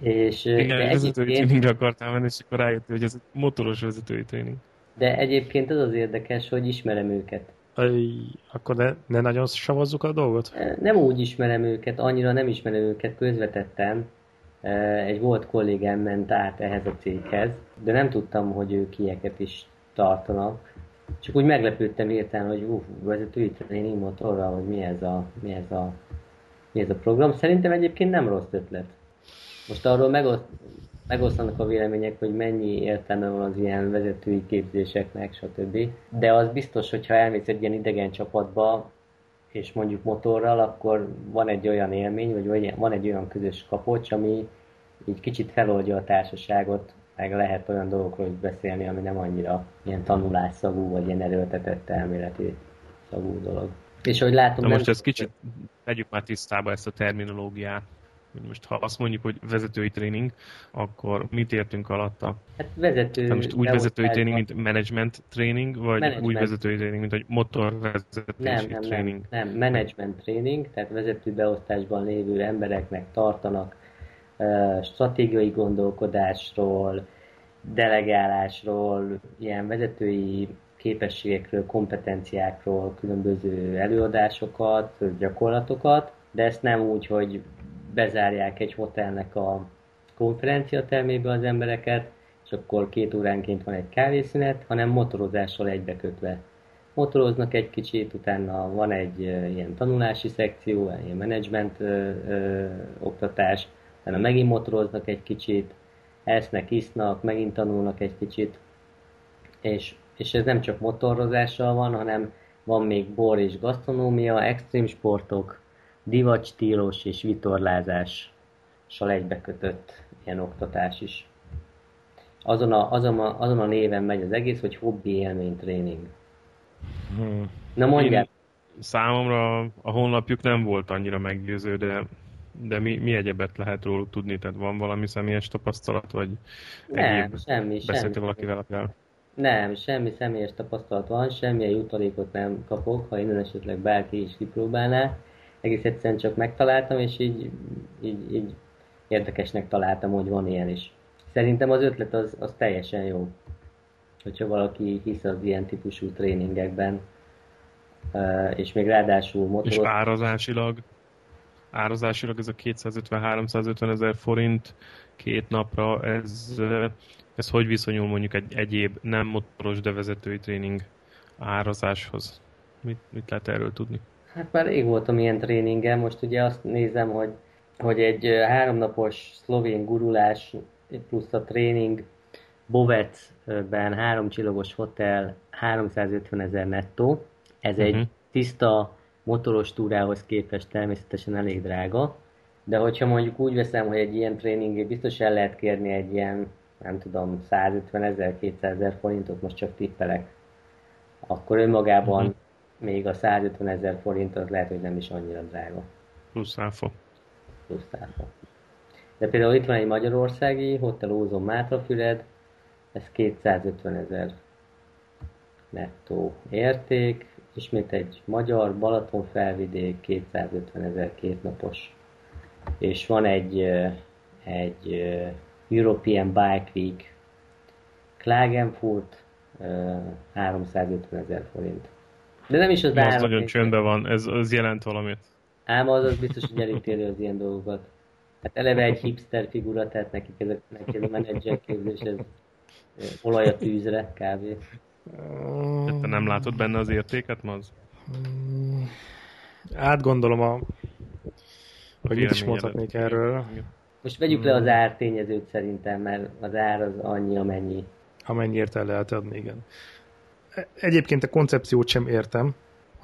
És
Igen, de
vezetői
egyébként,
tréningre akartál menni, és akkor rájöttél, hogy ez egy motoros vezetői tréning.
de egyébként az az érdekes, hogy ismerem őket.
Aj, akkor ne, ne nagyon savazzuk a dolgot?
Nem úgy ismerem őket, annyira nem ismerem őket közvetetten. Egy volt kollégám ment át ehhez a céghez, de nem tudtam, hogy ők ilyeket is tartanak. Csak úgy meglepődtem hirtelen, hogy uff, vezetői tréning motorral, hogy mi ez a, mi ez a, mi ez a program. Szerintem egyébként nem rossz ötlet. Most arról megoszt, megosztanak a vélemények, hogy mennyi értelme van az ilyen vezetői képzéseknek, stb. De az biztos, hogyha elmész egy ilyen idegen csapatba, és mondjuk motorral, akkor van egy olyan élmény, vagy van egy olyan közös kapocs, ami így kicsit feloldja a társaságot, meg lehet olyan dolgokról is beszélni, ami nem annyira ilyen tanulásszagú, vagy ilyen erőltetett elméleti szagú dolog. És hogy látom,
Na
nem
most ez kicsit, tegyük már tisztába ezt a terminológiát. Most ha azt mondjuk, hogy vezetői tréning, akkor mit értünk alatta?
Hát vezető...
most úgy vezetői tréning, mint management tréning, vagy management. úgy vezetői tréning, mint hogy motorvezetési
nem, nem,
tréning?
Nem, nem, management tréning, tehát vezető beosztásban lévő embereknek tartanak uh, stratégiai gondolkodásról, delegálásról, ilyen vezetői képességekről, kompetenciákról, különböző előadásokat, gyakorlatokat, de ezt nem úgy, hogy bezárják egy hotelnek a konferencia termébe az embereket, és akkor két óránként van egy kávészünet, hanem motorozással egybekötve. Motoroznak egy kicsit, utána van egy ilyen tanulási szekció, ilyen menedzsment oktatás, utána megint motoroznak egy kicsit, esznek, isznak, megint tanulnak egy kicsit, és, és ez nem csak motorozással van, hanem van még bor és gasztronómia, extrém sportok, divat stílus és vitorlázással egybekötött ilyen oktatás is. Azon a, azon, a, azon a néven megy az egész, hogy hobbi élmény tréning. Hmm. Na mondjál. Én,
számomra a honlapjuk nem volt annyira meggyőző, de de mi, mi egyebet lehet róluk tudni? Tehát van valami személyes tapasztalat, vagy
nem, egyéb semmi,
beszéltél valakivel akár?
Nem, semmi személyes tapasztalat van, semmilyen jutalékot nem kapok, ha innen esetleg bárki is kipróbálná. Egész egyszerűen csak megtaláltam, és így, így, így érdekesnek találtam, hogy van ilyen is. Szerintem az ötlet az, az teljesen jó. Hogyha valaki hisz az ilyen típusú tréningekben, és még ráadásul
motoroz... És árazásilag? árazásilag ez a 250-350 ezer forint két napra, ez, ez hogy viszonyul mondjuk egy egyéb nem motoros, de vezetői tréning árazáshoz? Mit, mit lehet erről tudni?
Hát már rég voltam ilyen tréningen, most ugye azt nézem, hogy, hogy egy háromnapos szlovén gurulás plusz a tréning Bovecben három csillagos hotel 350 ezer nettó. Ez uh-huh. egy mhm. tiszta motoros túrához képest természetesen elég drága, de hogyha mondjuk úgy veszem, hogy egy ilyen tréningé biztos el lehet kérni egy ilyen, nem tudom, 150 ezer, 200 ezer forintot, most csak tippelek, akkor önmagában uh-huh. Még a 150 ezer forint az lehet, hogy nem is annyira drága.
Plusz áfa.
Plusz áfa. De például itt van egy magyarországi, Hotel Ózon Mátrafüred, ez 250 ezer nettó érték, ismét egy magyar Balaton felvidék 250 ezer kétnapos. És van egy, egy European Bike Week Klagenfurt 350 ezer forint. De nem is az
Az nagyon csöndben van, ez, az jelent valamit.
Ám az, az biztos, hogy elítéli az ilyen dolgokat. Hát eleve egy hipster figura, tehát nekik ezek, nekik ez a menedzser képzés, ez olaj a tűzre, kávé.
De te nem látod benne az értéket, Maz?
Átgondolom a... Hogy mit is mondhatnék erről.
Most vegyük le az ártényezőt szerintem, mert az ár az annyi, amennyi.
Amennyiért el lehet adni, igen. Egyébként a koncepciót sem értem,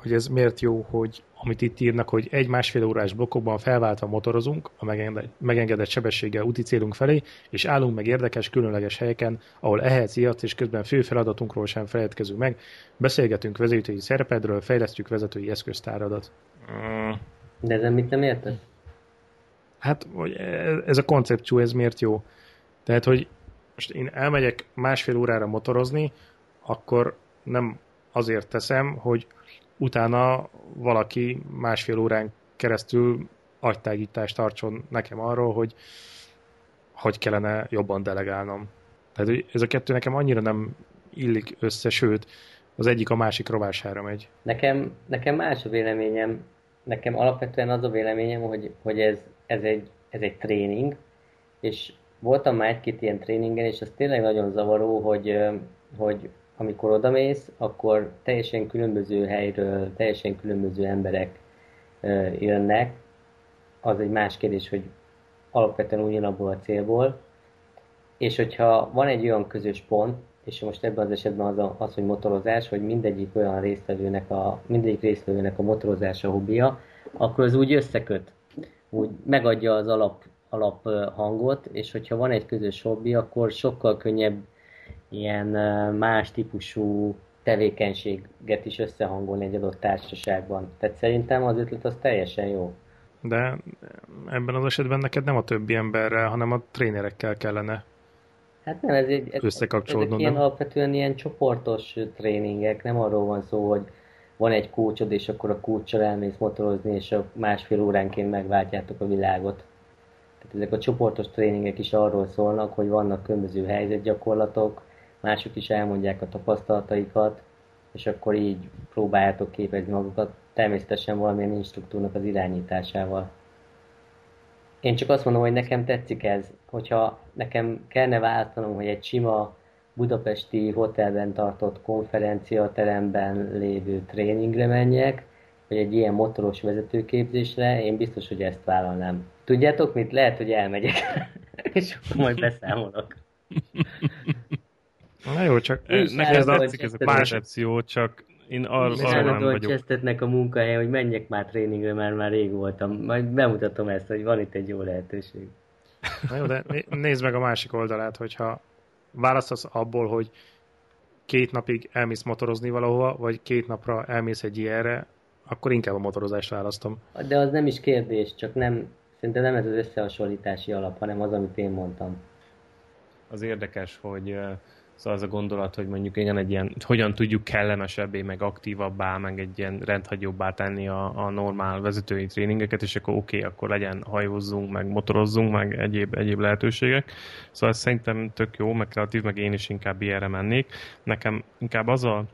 hogy ez miért jó, hogy amit itt írnak, hogy egy-másfél órás blokkokban felváltva motorozunk a megengedett sebességgel úti célunk felé, és állunk meg érdekes, különleges helyeken, ahol ehetsz, ilyet, és közben fő feladatunkról sem feledkezünk meg, beszélgetünk vezetői szerepedről, fejlesztjük vezetői eszköztáradat.
De ezen mit nem érted?
Hát, hogy ez a koncepció, ez miért jó? Tehát, hogy most én elmegyek másfél órára motorozni, akkor nem azért teszem, hogy utána valaki másfél órán keresztül agytágítást tartson nekem arról, hogy hogy kellene jobban delegálnom. Tehát ez a kettő nekem annyira nem illik össze, sőt, az egyik a másik rovására megy.
Nekem, nekem más a véleményem. Nekem alapvetően az a véleményem, hogy, hogy ez, ez, egy, ez egy tréning, és voltam már egy-két ilyen tréningen, és az tényleg nagyon zavaró, hogy, hogy amikor odamész, akkor teljesen különböző helyről, teljesen különböző emberek jönnek. Az egy más kérdés, hogy alapvetően ugyanabból a célból. És hogyha van egy olyan közös pont, és most ebben az esetben az, a, az hogy motorozás, hogy mindegyik olyan résztvevőnek a, mindegyik résztvevőnek a motorozás a hobbija, akkor az úgy összeköt. Úgy megadja az alap, alap hangot, és hogyha van egy közös hobbi, akkor sokkal könnyebb ilyen más típusú tevékenységet is összehangolni egy adott társaságban. Tehát szerintem az ötlet az teljesen jó.
de ebben az esetben neked nem a többi emberrel, hanem a trénerekkel kellene
Hát nem, ez egy, ez,
összekapcsolódnod.
ezek ilyen
nem?
alapvetően ilyen csoportos tréningek, nem arról van szó, hogy van egy kócsod, és akkor a kócsal elmész motorozni, és a másfél óránként megváltjátok a világot. Tehát ezek a csoportos tréningek is arról szólnak, hogy vannak különböző helyzetgyakorlatok, mások is elmondják a tapasztalataikat, és akkor így próbáljátok képezni magukat, természetesen valamilyen instruktúrnak az irányításával. Én csak azt mondom, hogy nekem tetszik ez, hogyha nekem kellene választanom, hogy egy sima budapesti hotelben tartott konferenciateremben lévő tréningre menjek, vagy egy ilyen motoros vezetőképzésre, én biztos, hogy ezt vállalnám. Tudjátok mit? Lehet, hogy elmegyek, és majd beszámolok.
Na jó, csak
Nekem ez tetszik ez a koncepció, csak én ar- arra nem
állandóan
vagyok.
a munkahelyen, hogy menjek már tréningre, mert már rég voltam. Majd bemutatom ezt, hogy van itt egy jó lehetőség.
Na jó, de né- nézd meg a másik oldalát, hogyha választasz abból, hogy két napig elmész motorozni valahova, vagy két napra elmész egy ilyenre, akkor inkább a motorozást választom.
De az nem is kérdés, csak nem, szerintem nem ez az összehasonlítási alap, hanem az, amit én mondtam.
Az érdekes, hogy szóval az a gondolat, hogy mondjuk igen, egy ilyen, hogyan tudjuk kellemesebbé, meg aktívabbá, meg egy ilyen rendhagyóbbá tenni a, a normál vezetői tréningeket, és akkor oké, okay, akkor legyen hajózzunk, meg motorozzunk, meg egyéb, egyéb lehetőségek. Szóval ez szerintem tök jó, meg kreatív, meg én is inkább ilyenre mennék. Nekem inkább az a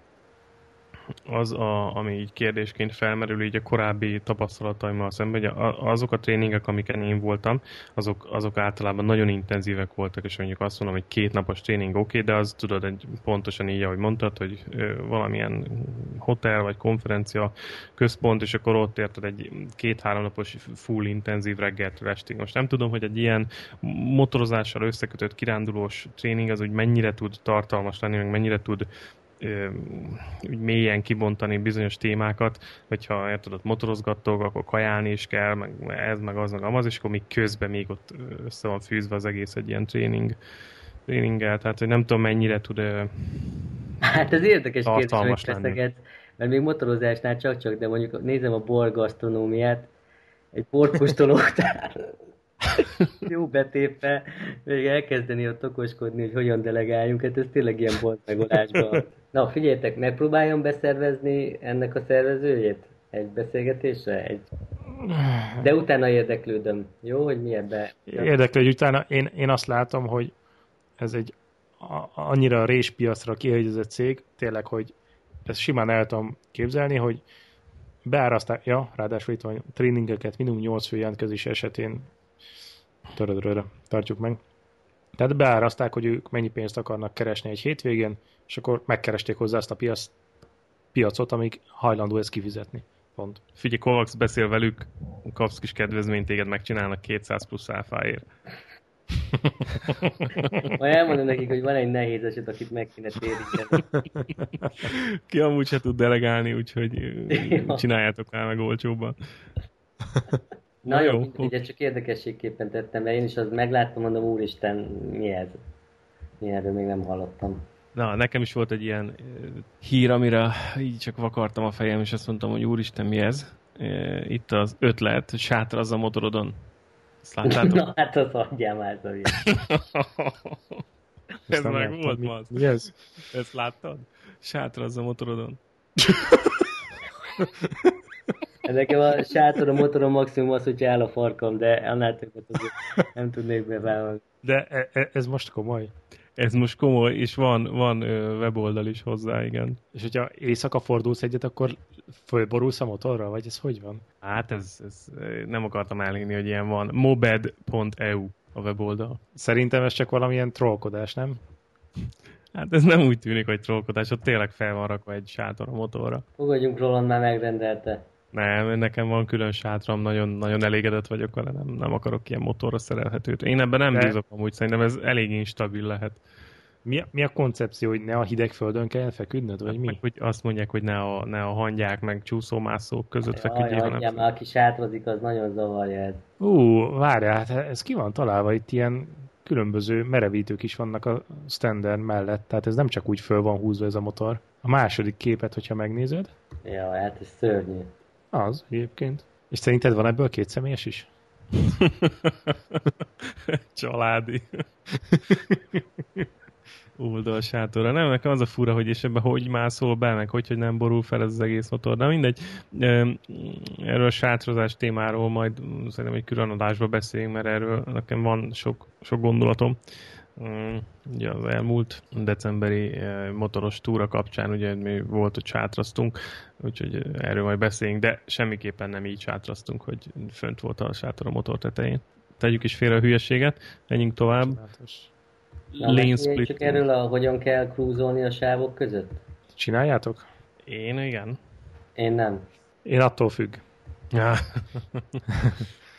az, a, ami így kérdésként felmerül így a korábbi tapasztalataimmal szemben, hogy azok a tréningek, amiken én voltam, azok, azok általában nagyon intenzívek voltak, és mondjuk azt mondom, hogy két napos tréning oké, okay, de az tudod, egy, pontosan így, ahogy mondtad, hogy valamilyen hotel vagy konferencia központ, és akkor ott érted egy két-három napos full intenzív reggeltől estig. Most nem tudom, hogy egy ilyen motorozással összekötött kirándulós tréning az úgy mennyire tud tartalmas lenni, meg mennyire tud ö, úgy mélyen kibontani bizonyos témákat, hogyha érted, ott motorozgattok, akkor kajálni is kell, meg ez, meg az, meg amaz, és akkor még közben még ott össze van fűzve az egész egy ilyen tréning, tréninggel, tehát hogy nem tudom mennyire tud ö,
Hát ez érdekes kérdés, hogy feszeget, mert még motorozásnál csak-csak, de mondjuk nézem a bor gasztronómiát, egy borkóstolót jó betépve, még elkezdeni ott okoskodni, hogy hogyan delegáljunk, hát ez tényleg ilyen bolt megoldásban. Na, figyeljetek, megpróbáljon beszervezni ennek a szervezőjét? Egy beszélgetésre? Egy... De utána érdeklődöm, jó, hogy mi ebbe...
Érdeklő, hogy utána én, én azt látom, hogy ez egy a- annyira réspiacra kihegyezett cég, tényleg, hogy ezt simán el tudom képzelni, hogy beáraszták, ja, ráadásul itt van tréningeket minimum 8 fő jelentkezés esetén törödröre tartjuk meg. Tehát beáraszták, hogy ők mennyi pénzt akarnak keresni egy hétvégén, és akkor megkeresték hozzá azt a piac, piacot, amíg hajlandó ezt kifizetni. Pont.
Figyelj, Kovacs beszél velük, kapsz kis kedvezményt, téged megcsinálnak 200 plusz áfáért.
Majd elmondom nekik, hogy van egy nehéz eset, akit meg kéne téríteni.
Ki amúgy se tud delegálni, úgyhogy
Ja.
csináljátok már meg olcsóbban.
Na jó,
jó,
ezt csak érdekességképpen tettem, mert én is az megláttam, mondom, úristen, mi ez? Mi erről még nem hallottam.
Na, nekem is volt egy ilyen hír, amire így csak vakartam a fejem, és azt mondtam, hogy úristen, mi ez? Itt az ötlet, sátrazz a motorodon. Ezt láttátok?
Na hát az adjál már, Zoli.
ez meg
láttam.
volt
Mi-
ma.
Mi ez?
Ezt láttad? Sátrazz a motorodon.
Nekem a sátor, a motorom maximum az, hogy áll a farkam, de annál többet azért nem tudnék bevállalni.
De e- e- ez most komoly.
Ez most komoly, és van, van weboldal is hozzá, igen.
És hogyha éjszaka fordulsz egyet, akkor fölborulsz a motorra, vagy ez hogy van?
Hát ez, ez nem akartam elhinni, hogy ilyen van. mobed.eu a weboldal.
Szerintem ez csak valamilyen trollkodás, nem?
Hát ez nem úgy tűnik, hogy trollkodás, ott tényleg fel van rakva egy sátor a motorra.
Fogadjunk Roland már megrendelte.
Nem, nekem van külön sátram, nagyon, nagyon elégedett vagyok vele, nem, nem akarok ilyen motorra szerelhetőt. Én ebben nem
De-
bízok amúgy, szerintem ez elég instabil lehet.
Mi a, mi a koncepció, hogy ne a hideg földön kell feküdnöd, vagy
Meg,
mi?
hogy azt mondják, hogy ne a, ne a hangyák meg csúszómászók között
Jaj,
feküdjél,
hagyjál
hanem
aki sátrazik, az nagyon zavarja ez.
Ú, várjál, hát ez ki van találva, itt ilyen különböző merevítők is vannak a standard mellett, tehát ez nem csak úgy föl van húzva ez a motor. A második képet, hogyha megnézed,
Ja, hát ez szörnyű.
Az egyébként. És szerinted van ebből két személyes is?
Családi. oldalsátorra. Nem, nekem az a fura, hogy és ebben hogy mászol be, meg hogy, hogy nem borul fel ez az egész motor. De mindegy, erről a sátrozás témáról majd szerintem egy külön adásba beszéljünk, mert erről nekem van sok, sok gondolatom. Ugye az elmúlt decemberi motoros túra kapcsán ugye mi volt, hogy sátrasztunk, úgyhogy erről majd beszéljünk, de semmiképpen nem így sátrasztunk, hogy fönt volt a sátor a motor tetején. Tegyük is félre a hülyeséget, menjünk tovább. Csinálatos.
Lane split. Csak erről a hogyan kell krúzolni a sávok között?
Csináljátok?
Én igen.
Én nem.
Én attól függ. Ja.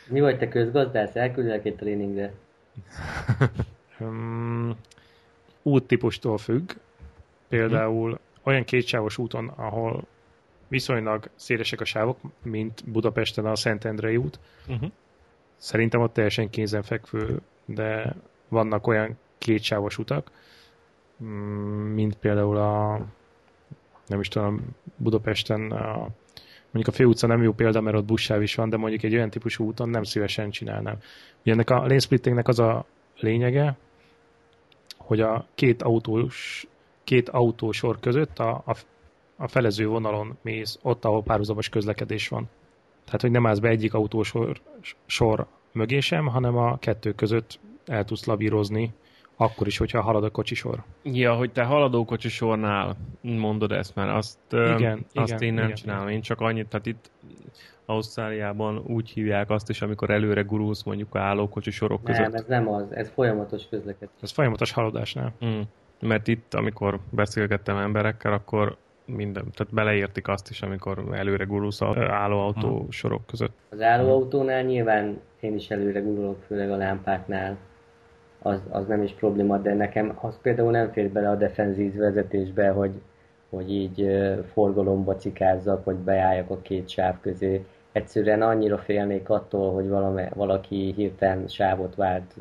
Mi vagy te közgazdász? Elküldlek egy tréningre.
um, úttípustól függ. Például hm. olyan kétsávos úton, ahol viszonylag szélesek a sávok, mint Budapesten a Szentendrei út. Uh-huh. Szerintem ott teljesen kézenfekvő, de vannak olyan kétsávos utak, mm, mint például a nem is tudom, Budapesten a, mondjuk a főutca nem jó példa, mert ott buszsáv is van, de mondjuk egy olyan típusú úton nem szívesen csinálnám. Ugye ennek a lane splittingnek az a lényege, hogy a két autós, két autósor között a, a, a felező vonalon mész, ott, ahol párhuzamos közlekedés van. Tehát, hogy nem állsz be egyik autósor sor mögé sem, hanem a kettő között el tudsz lavírozni akkor is, hogyha halad a kocsisor.
Ja, hogy te haladó kocsisornál mondod ezt, mert azt, igen, azt igen, én nem igen, csinálom. Igen. Én csak annyit, tehát itt Ausztráliában úgy hívják azt is, amikor előre gurulsz mondjuk a állókocsi sorok között.
Nem, ez nem az, ez folyamatos közlekedés.
Ez folyamatos haladásnál. Mm.
Mert itt, amikor beszélgettem emberekkel, akkor minden, tehát beleértik azt is, amikor előre gurulsz az állóautó hmm. sorok között.
Az állóautónál nyilván én is előre gurulok, főleg a lámpáknál az, az nem is probléma, de nekem az például nem fér bele a defenzív vezetésbe, hogy, hogy így forgalomba cikázzak, vagy beálljak a két sáv közé. Egyszerűen annyira félnék attól, hogy valami, valaki hirtelen sávot vált,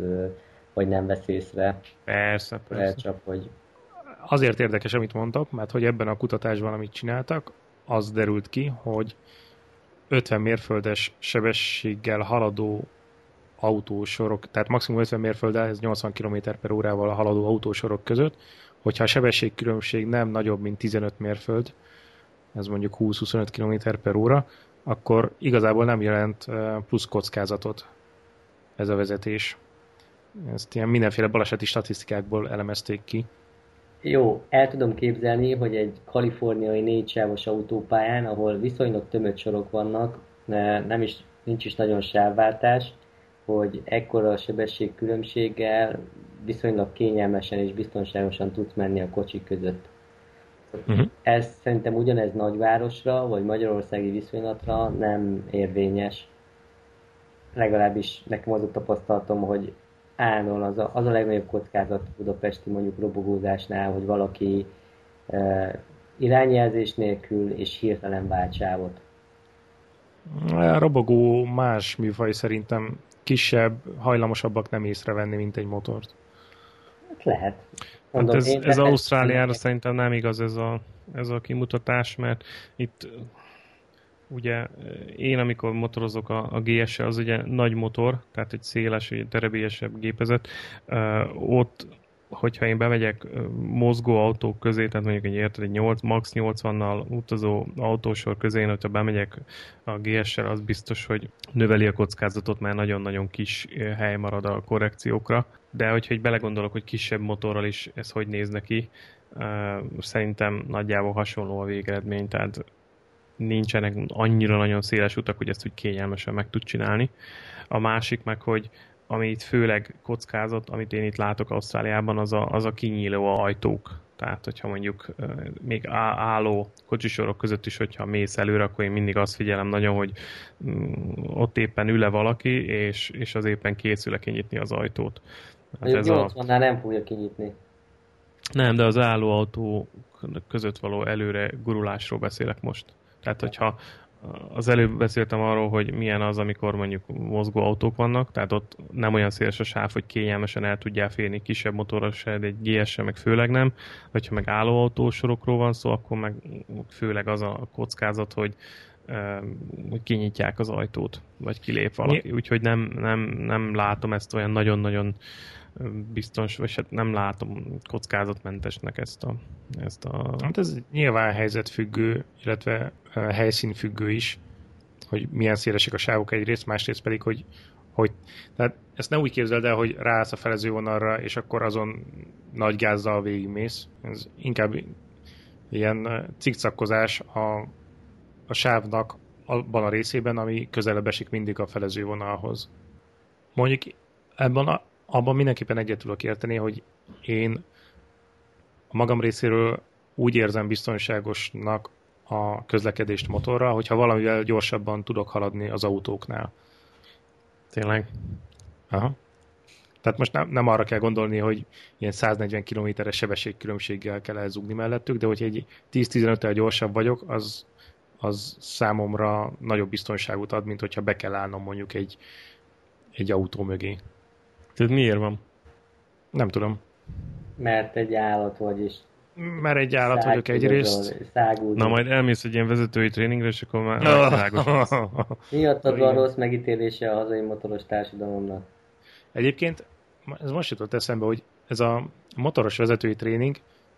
hogy nem vesz észre.
Persze, persze.
Csak, hogy...
Azért érdekes, amit mondtak, mert hogy ebben a kutatásban, amit csináltak, az derült ki, hogy 50 mérföldes sebességgel haladó autósorok, tehát maximum 50 mérfölddel, ez 80 km per órával haladó autósorok között, hogyha a sebességkülönbség nem nagyobb, mint 15 mérföld, ez mondjuk 20-25 km per óra, akkor igazából nem jelent plusz kockázatot ez a vezetés. Ezt ilyen mindenféle baleseti statisztikákból elemezték ki.
Jó, el tudom képzelni, hogy egy kaliforniai négysávos autópályán, ahol viszonylag tömött sorok vannak, nem is, nincs is nagyon sávváltás, hogy ekkora sebesség különbséggel viszonylag kényelmesen és biztonságosan tudsz menni a kocsik között. Uh-huh. Ez szerintem ugyanez nagyvárosra, vagy magyarországi viszonylatra nem érvényes. Legalábbis nekem az a tapasztalatom, hogy állandóan az a, az a legnagyobb kockázat budapesti mondjuk robogózásnál, hogy valaki e, irányjelzés nélkül és hirtelen váltsávot.
A robogó más műfaj szerintem kisebb, hajlamosabbak nem észrevenni, mint egy motort.
Hát lehet.
Mondom, hát ez, ez Ausztráliára szerintem nem igaz ez a, ez a kimutatás, mert itt ugye én, amikor motorozok a, a GS-e, az ugye nagy motor, tehát egy széles, egy terebélyesebb gépezet, uh, ott hogyha én bemegyek mozgó autók közé, tehát mondjuk egy érted, egy 8, max 80-nal utazó autósor közé, én, hogyha bemegyek a GS-sel, az biztos, hogy növeli a kockázatot, mert nagyon-nagyon kis hely marad a korrekciókra. De hogyha egy belegondolok, hogy kisebb motorral is ez hogy néz neki, szerintem nagyjából hasonló a végeredmény, tehát nincsenek annyira nagyon széles utak, hogy ezt úgy kényelmesen meg tud csinálni. A másik meg, hogy ami itt főleg kockázat, amit én itt látok Ausztráliában, az a, az a kinyíló ajtók. Tehát, hogyha mondjuk még álló kocsisorok között is, hogyha mész előre, akkor én mindig azt figyelem nagyon, hogy mm, ott éppen ül-e valaki, és, és az éppen készül-e kinyitni az ajtót.
Hát ez 80 a... nem fogja kinyitni.
Nem, de az álló autó között való előre gurulásról beszélek most. Tehát, hogyha az előbb beszéltem arról, hogy milyen az, amikor mondjuk mozgó autók vannak, tehát ott nem olyan széles a sáv, hogy kényelmesen el tudjál férni kisebb motorra se, de egy gs meg főleg nem. Vagy ha meg autósorokról van szó, akkor meg főleg az a kockázat, hogy hogy kinyitják az ajtót, vagy kilép valaki. Úgyhogy nem, nem, nem látom ezt olyan nagyon-nagyon biztos, vagy hát nem látom kockázatmentesnek ezt a... Ezt a...
Hát ez nyilván helyzetfüggő, illetve helyszínfüggő is, hogy milyen szélesek a sávok egyrészt, másrészt pedig, hogy, hogy tehát ezt ne úgy képzeld el, hogy ráállsz a felezővonalra, és akkor azon nagy gázzal végigmész. Ez inkább ilyen cikcakkozás a, a sávnak abban a részében, ami közelebb esik mindig a felezővonalhoz. Mondjuk ebben a, abban mindenképpen egyet tudok érteni, hogy én a magam részéről úgy érzem biztonságosnak a közlekedést motorra, hogyha valamivel gyorsabban tudok haladni az autóknál.
Tényleg?
Aha. Tehát most nem, nem arra kell gondolni, hogy ilyen 140 km-es sebességkülönbséggel kell elzugni mellettük, de hogy egy 10-15-tel gyorsabb vagyok, az, az számomra nagyobb biztonságot ad, mint hogyha be kell állnom mondjuk egy, egy autó mögé.
Tehát miért van?
Nem tudom.
Mert egy állat vagy, és
mert egy állat vagyok egyrészt.
Na majd elmész egy ilyen vezetői tréningre, és akkor már
világos Miattad van rossz megítélése a hazai motoros társadalomnak.
Egyébként ez most jutott eszembe, hogy ez a motoros vezetői tréning,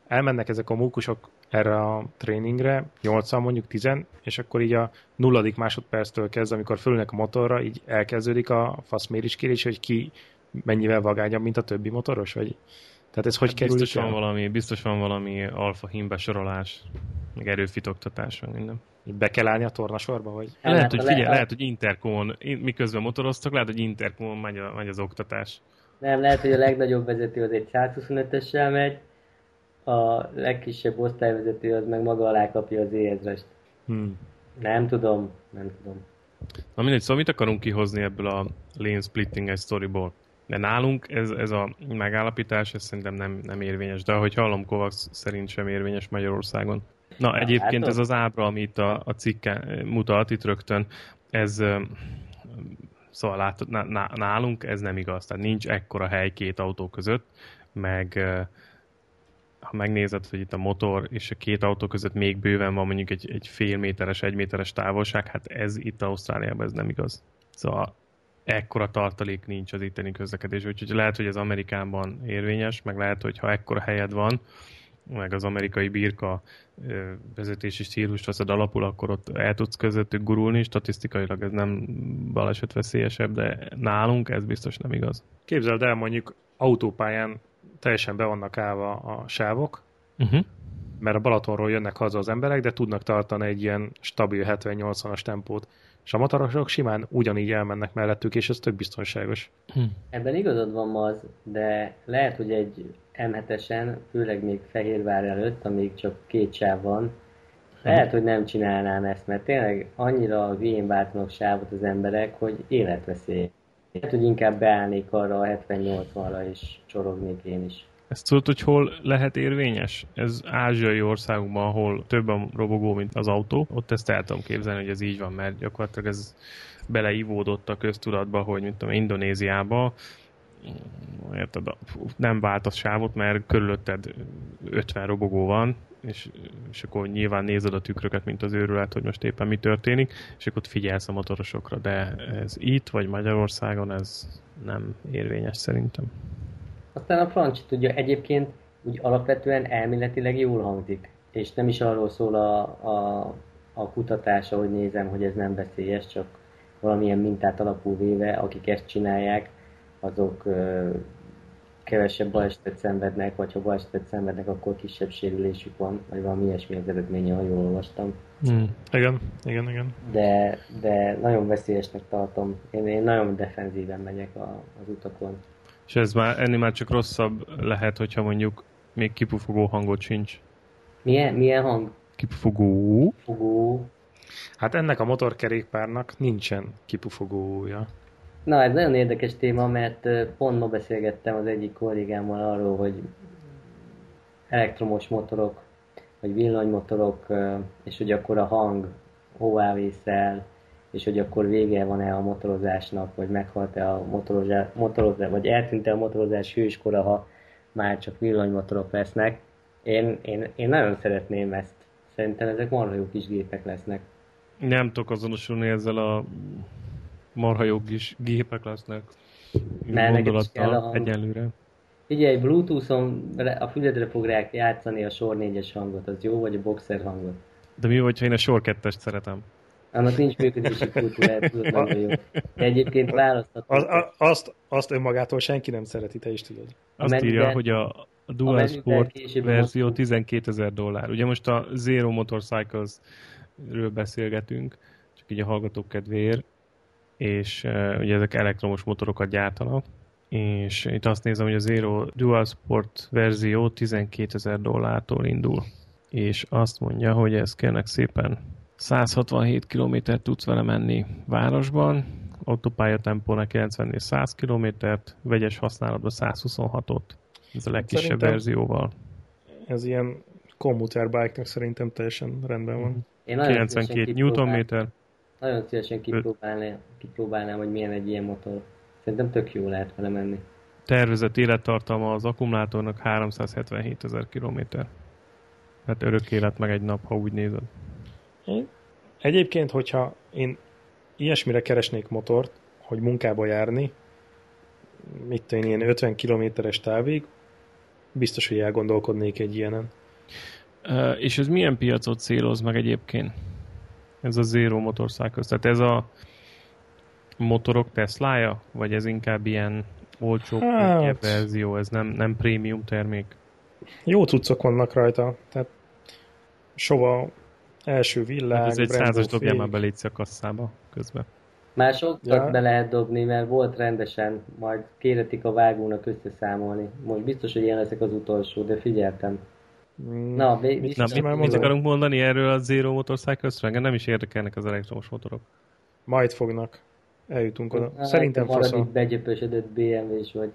elmennek ezek a mókusok erre a tréningre, 8 mondjuk 10, és akkor így a nulladik másodperctől kezdve, amikor fölülnek a motorra, így elkezdődik a faszmériskérés, hogy ki mennyivel vagányabb, mint a többi motoros, vagy tehát ez hogy hát kerül
biztos van valami, biztos van valami alfa hím besorolás, meg erőfitoktatás, meg minden.
Be kell állni a tornasorba, vagy?
Lehet, lehet hogy figyelj, lehet, hogy interkomon, miközben motoroztak, lehet, hogy interkomon megy, a, megy az oktatás.
Nem, lehet, hogy a legnagyobb vezető az egy 125-essel megy, a legkisebb osztályvezető az meg maga alá kapja az éhezrest. Hmm. Nem tudom, nem tudom.
Na mindegy, szóval mit akarunk kihozni ebből a lane splitting egy storyból? De nálunk ez, ez a megállapítás, ez szerintem nem, nem érvényes, de ahogy hallom, Kovacs szerint sem érvényes Magyarországon. Na, egyébként ez az ábra, amit a, a cikke mutat itt rögtön, ez szóval látod, nálunk ez nem igaz, tehát nincs ekkora hely két autó között, meg ha megnézed, hogy itt a motor és a két autó között még bőven van mondjuk egy, egy fél méteres, egy méteres távolság, hát ez itt Ausztráliában ez nem igaz. Szóval ekkora tartalék nincs az itteni közlekedés, úgyhogy lehet, hogy ez Amerikában érvényes, meg lehet, hogy ha ekkora helyed van, meg az amerikai birka vezetési stílust veszed alapul, akkor ott el tudsz közöttük gurulni, statisztikailag ez nem baleset veszélyesebb, de nálunk ez biztos nem igaz.
Képzeld el, mondjuk autópályán teljesen be vannak állva a sávok, uh-huh. mert a Balatonról jönnek haza az emberek, de tudnak tartani egy ilyen stabil 70-80-as tempót. És a motorosok simán ugyanígy elmennek mellettük, és ez tök biztonságos.
Hm. Ebben igazad van az, de lehet, hogy egy M7-esen, főleg még Fehérvár előtt, amíg csak két sáv van, lehet, hogy nem csinálnám ezt, mert tényleg annyira hülyén váltanak sávot az emberek, hogy életveszély. Lehet, hogy inkább beállnék arra a 78-ra és csorognék én is.
Ezt tudod, hogy hol lehet érvényes? Ez ázsiai országokban, ahol több a robogó, mint az autó. Ott ezt el tudom képzelni, hogy ez így van, mert gyakorlatilag ez beleivódott a köztudatba, hogy mint tudom, Indonéziába érted, nem vált a sávot, mert körülötted 50 robogó van, és, és akkor nyilván nézed a tükröket, mint az őrület, hogy most éppen mi történik, és akkor figyelsz a motorosokra, de ez itt, vagy Magyarországon ez nem érvényes szerintem.
Aztán a francia tudja, egyébként úgy alapvetően elméletileg jól hangzik, és nem is arról szól a, a, a kutatása, hogy nézem, hogy ez nem veszélyes, csak valamilyen mintát alapul véve, akik ezt csinálják, azok ö, kevesebb balesetet szenvednek, vagy ha balesetet szenvednek, akkor kisebb sérülésük van, vagy valami ilyesmi az eredménye, ha jól olvastam.
Hmm. Igen, igen, igen.
De, de nagyon veszélyesnek tartom. Én, én nagyon defenzíven megyek a, az utakon.
És ez már, ennél már csak rosszabb lehet, hogyha mondjuk még kipufogó hangot sincs.
Milyen, milyen hang?
Kipufogó.
Fogó.
Hát ennek a motorkerékpárnak nincsen kipufogója.
Na, ez nagyon érdekes téma, mert pont ma beszélgettem az egyik kollégámmal arról, hogy elektromos motorok, vagy villanymotorok, és hogy akkor a hang hová vészel, és hogy akkor vége van-e a motorozásnak, vagy meghalt-e a motorozás, motorozás vagy eltűnt-e a motorozás hőskora, ha már csak villanymotorok lesznek. Én, én, én nagyon szeretném ezt. Szerintem ezek marha jó kis gépek lesznek.
Nem tudok azonosulni ezzel a marha jó kis gépek lesznek.
Mert neked is kell a hang.
Egyelőre.
Figyelj, Bluetooth-on a füledre fogják játszani a sor 4-es hangot, az jó, vagy a boxer hangot?
De mi, hogyha én a sor 2 szeretem?
Annak nincs működési kultúrája, tudod nagyon jó. De egyébként választható.
Az, a, azt, azt önmagától senki nem szereti, te is tudod.
Azt
Amennyiben-
írja, hogy a, a Dual Sport verzió
hosszú-
12 ezer dollár. Ugye most a Zero Motorcycles-ről beszélgetünk, csak így a hallgatók kedvéért, és uh, ugye ezek elektromos motorokat gyártanak, és itt azt nézem, hogy a Zero Dual Sport verzió 12 ezer dollártól indul, és azt mondja, hogy ez kérnek szépen 167 km tudsz vele menni városban, autópályatempónak 90 és 100 km, vegyes használatban 126-ot. Ez a legkisebb
Szerintem-
verzióval.
Ez ilyen commuter bike-nak szerintem teljesen rendben van.
Én nagyon
92
szívesen kipróbálnám-
Nm,
Nagyon szívesen kipróbálnám, kipróbálnám, hogy milyen egy ilyen motor. Szerintem tök jó lehet vele menni.
tervezett élettartalma az akkumulátornak 377 ezer kilométer. Hát örök élet meg egy nap, ha úgy nézed.
Egyébként, hogyha én ilyesmire keresnék motort, hogy munkába járni, mit tudom én, ilyen 50 kilométeres távig, biztos, hogy elgondolkodnék egy ilyenen.
Uh, és ez milyen piacot céloz meg egyébként? Ez a Zero Motorcycles. Tehát ez a motorok Teslája? Vagy ez inkább ilyen olcsó
Hát-
verzió? Ez nem, nem prémium termék?
Jó cuccok vannak rajta, tehát sova első villág,
Hát ez egy százas dobjál
fék.
már belétsz a kasszába közben.
Már sokat
Ja.
be lehet dobni, mert volt rendesen, majd kéretik a vágónak összeszámolni. Most biztos, hogy ilyen leszek az utolsó, de figyeltem.
Mm,
Na, mi-
mit-
mit-
Na,
mit
mit, mit akarunk mondani erről a Zero Motorcycles-ről? Engem nem is érdekelnek az elektromos motorok.
Majd fognak. Eljutunk oda.
Hát,
Szerintem faszom.
begyöpösödött BMW-s vagy.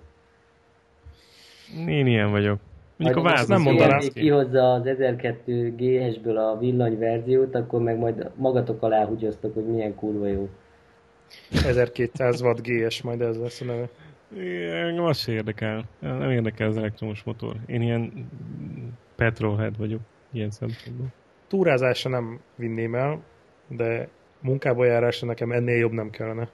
Én ilyen vagyok. Mondjuk a váz
nem
az
mondanám.
BMW kihozza az 1002 GS-ből a villanyverziót, akkor meg majd magatok alá húgyoztok, hogy milyen kurva jó.
1200 watt GS, majd ez lesz a neve.
Engem az se érdekel. Nem érdekel az elektromos motor. Én ilyen petrolhead vagyok ilyen szempontból.
Túrázásra nem vinném el, de munkába járásra nekem ennél jobb nem kellene.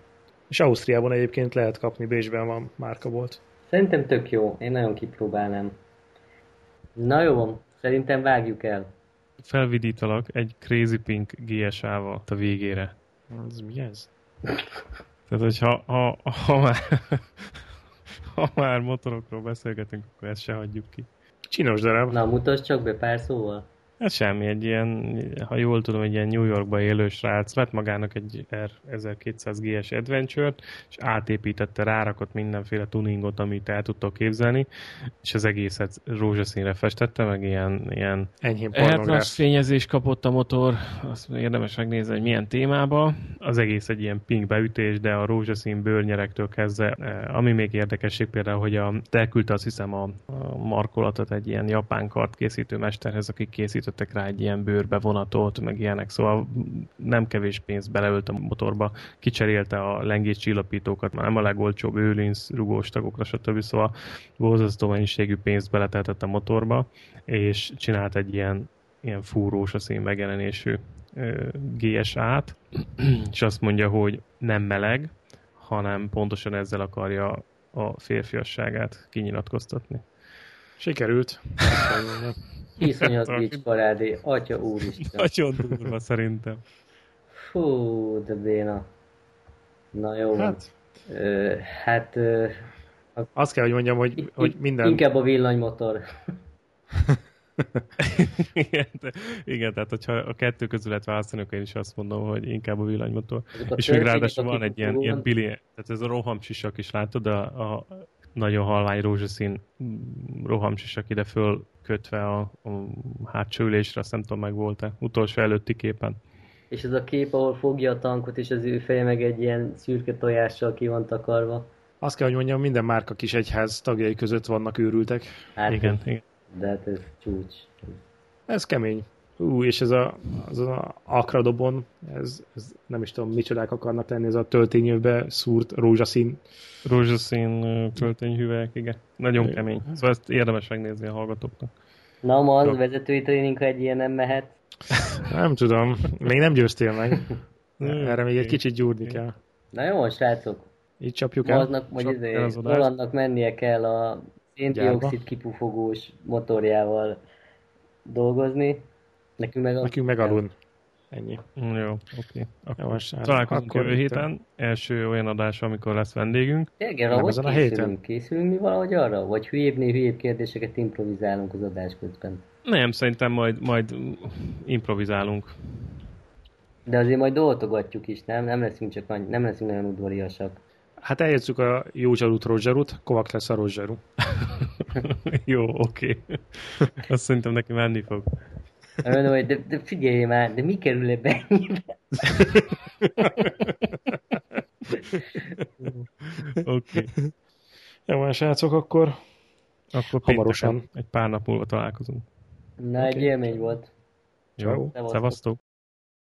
És Ausztriában egyébként lehet kapni, Bécsben van márkabolt.
Szerintem tök jó, én nagyon kipróbálnám. Na jó, szerintem vágjuk el.
Felvidítalak egy Crazy Pink GSA-val a végére.
Ez mi ez?
Tehát, hogyha ha, ha, már, ha már motorokról beszélgetünk, akkor ezt se hagyjuk ki.
Csinos darab.
Na, mutasd csak be pár szóval.
Ez semmi, egy ilyen, ha jól tudom, egy ilyen New Yorkba élő srác vett magának egy R1200 GS Adventure-t, és átépítette, rárakott mindenféle tuningot, amit el tudtok képzelni, és az egészet rózsaszínre festette, meg ilyen, ilyen
Enyhén pornográf.
fényezés kapott a motor, azt érdemes megnézni, hogy milyen témába. Az egész egy ilyen pink beütés, de a rózsaszín bőrnyerektől kezdve, eh, ami még érdekesség például, hogy a, elküldte azt hiszem a, a markolatot egy ilyen japán kart készítő mesterhez, akik készítettek rá egy ilyen bőrbevonatot, meg ilyenek, szóval nem kevés pénzt beleölt a motorba, kicserélte a lengés csillapítókat, már nem a legolcsóbb őlinc, rugós tagokra, stb. Szóval borzasztó mennyiségű pénzt beletetett a motorba, és csinált egy ilyen, ilyen fúrós a szín megjelenésű GSA-t, és azt mondja, hogy nem meleg, hanem pontosan ezzel akarja a férfiasságát kinyilatkoztatni.
Sikerült.
Iszonyat
Tartsd.
bics parádé, atya úristen.
Nagyon durva szerintem.
Fú, de béna. Na jó, hát, ö, hát ö,
azt kell, hogy mondjam, hogy, hogy minden...
inkább a villanymotor.
igen, de, igen, tehát hogyha a kettő közül lehet választani, akkor én is azt mondom, hogy inkább a villanymotor.
A
És még ráadásul van egy ilyen, ilyen bili, tehát ez a rohamsisak is látod, a, a nagyon halvány rózsaszín rohamsisak ide föl kötve a, a hátsó ülésre, azt nem tudom meg volt-e, utolsó előtti képen.
És ez a kép, ahol fogja a tankot, és az ő feje meg egy ilyen szürke tojással ki van takarva.
Azt kell, hogy mondjam, minden márka kis egyház tagjai között vannak őrültek.
Hát,
igen, igen.
De hát ez csúcs.
Ez kemény. Ú, és ez a, az a akradobon, ez, ez nem is tudom, micsodák akarnak lenni, ez a töltényövbe szúrt rózsaszín.
Rózsaszín töltényhüvelyek, igen. Nagyon
Igen.
kemény. Szóval ezt érdemes megnézni a hallgatóknak.
Na, az vezetői tréning, ha egy ilyen nem mehet.
Nem tudom, még nem győztél meg. Erre még egy kicsit gyúrni kell.
Na jó, srácok.
Így csapjuk el.
Aznak, vagy
Csap
izé. Rolandnak mennie kell a széndiokszid kipufogós motorjával dolgozni. Nekünk meg, a...
Nekünk meg alun. Ennyi.
Jó, oké. Akkor
Jó, srácok.
találkozunk
Akkor
jövő héten. Első olyan adás, amikor lesz vendégünk.
Tényleg, arra
Nem
hogy
ezen a
készülünk?
héten.
Készülünk mi valahogy arra? Vagy hülyébbnél hülyébb kérdéseket improvizálunk az adás közben?
Nem, szerintem majd, majd improvizálunk.
De azért majd doltogatjuk is, nem? Nem leszünk csak annyi, nem leszünk nagyon udvariasak.
Hát eljegyzük a jó zsarút, zsarút, Kovacs lesz a zsaru.
Jó, oké. Azt szerintem neki menni fog.
Ön, hogy de, de figyelj már, de mi kerül ebbe ennyibe?
Oké.
Jó, van, srácok, akkor
Akkor
Hamarosan.
egy pár nap múlva találkozunk.
Na, egy
Oké.
élmény volt.
Jó, szevasztok.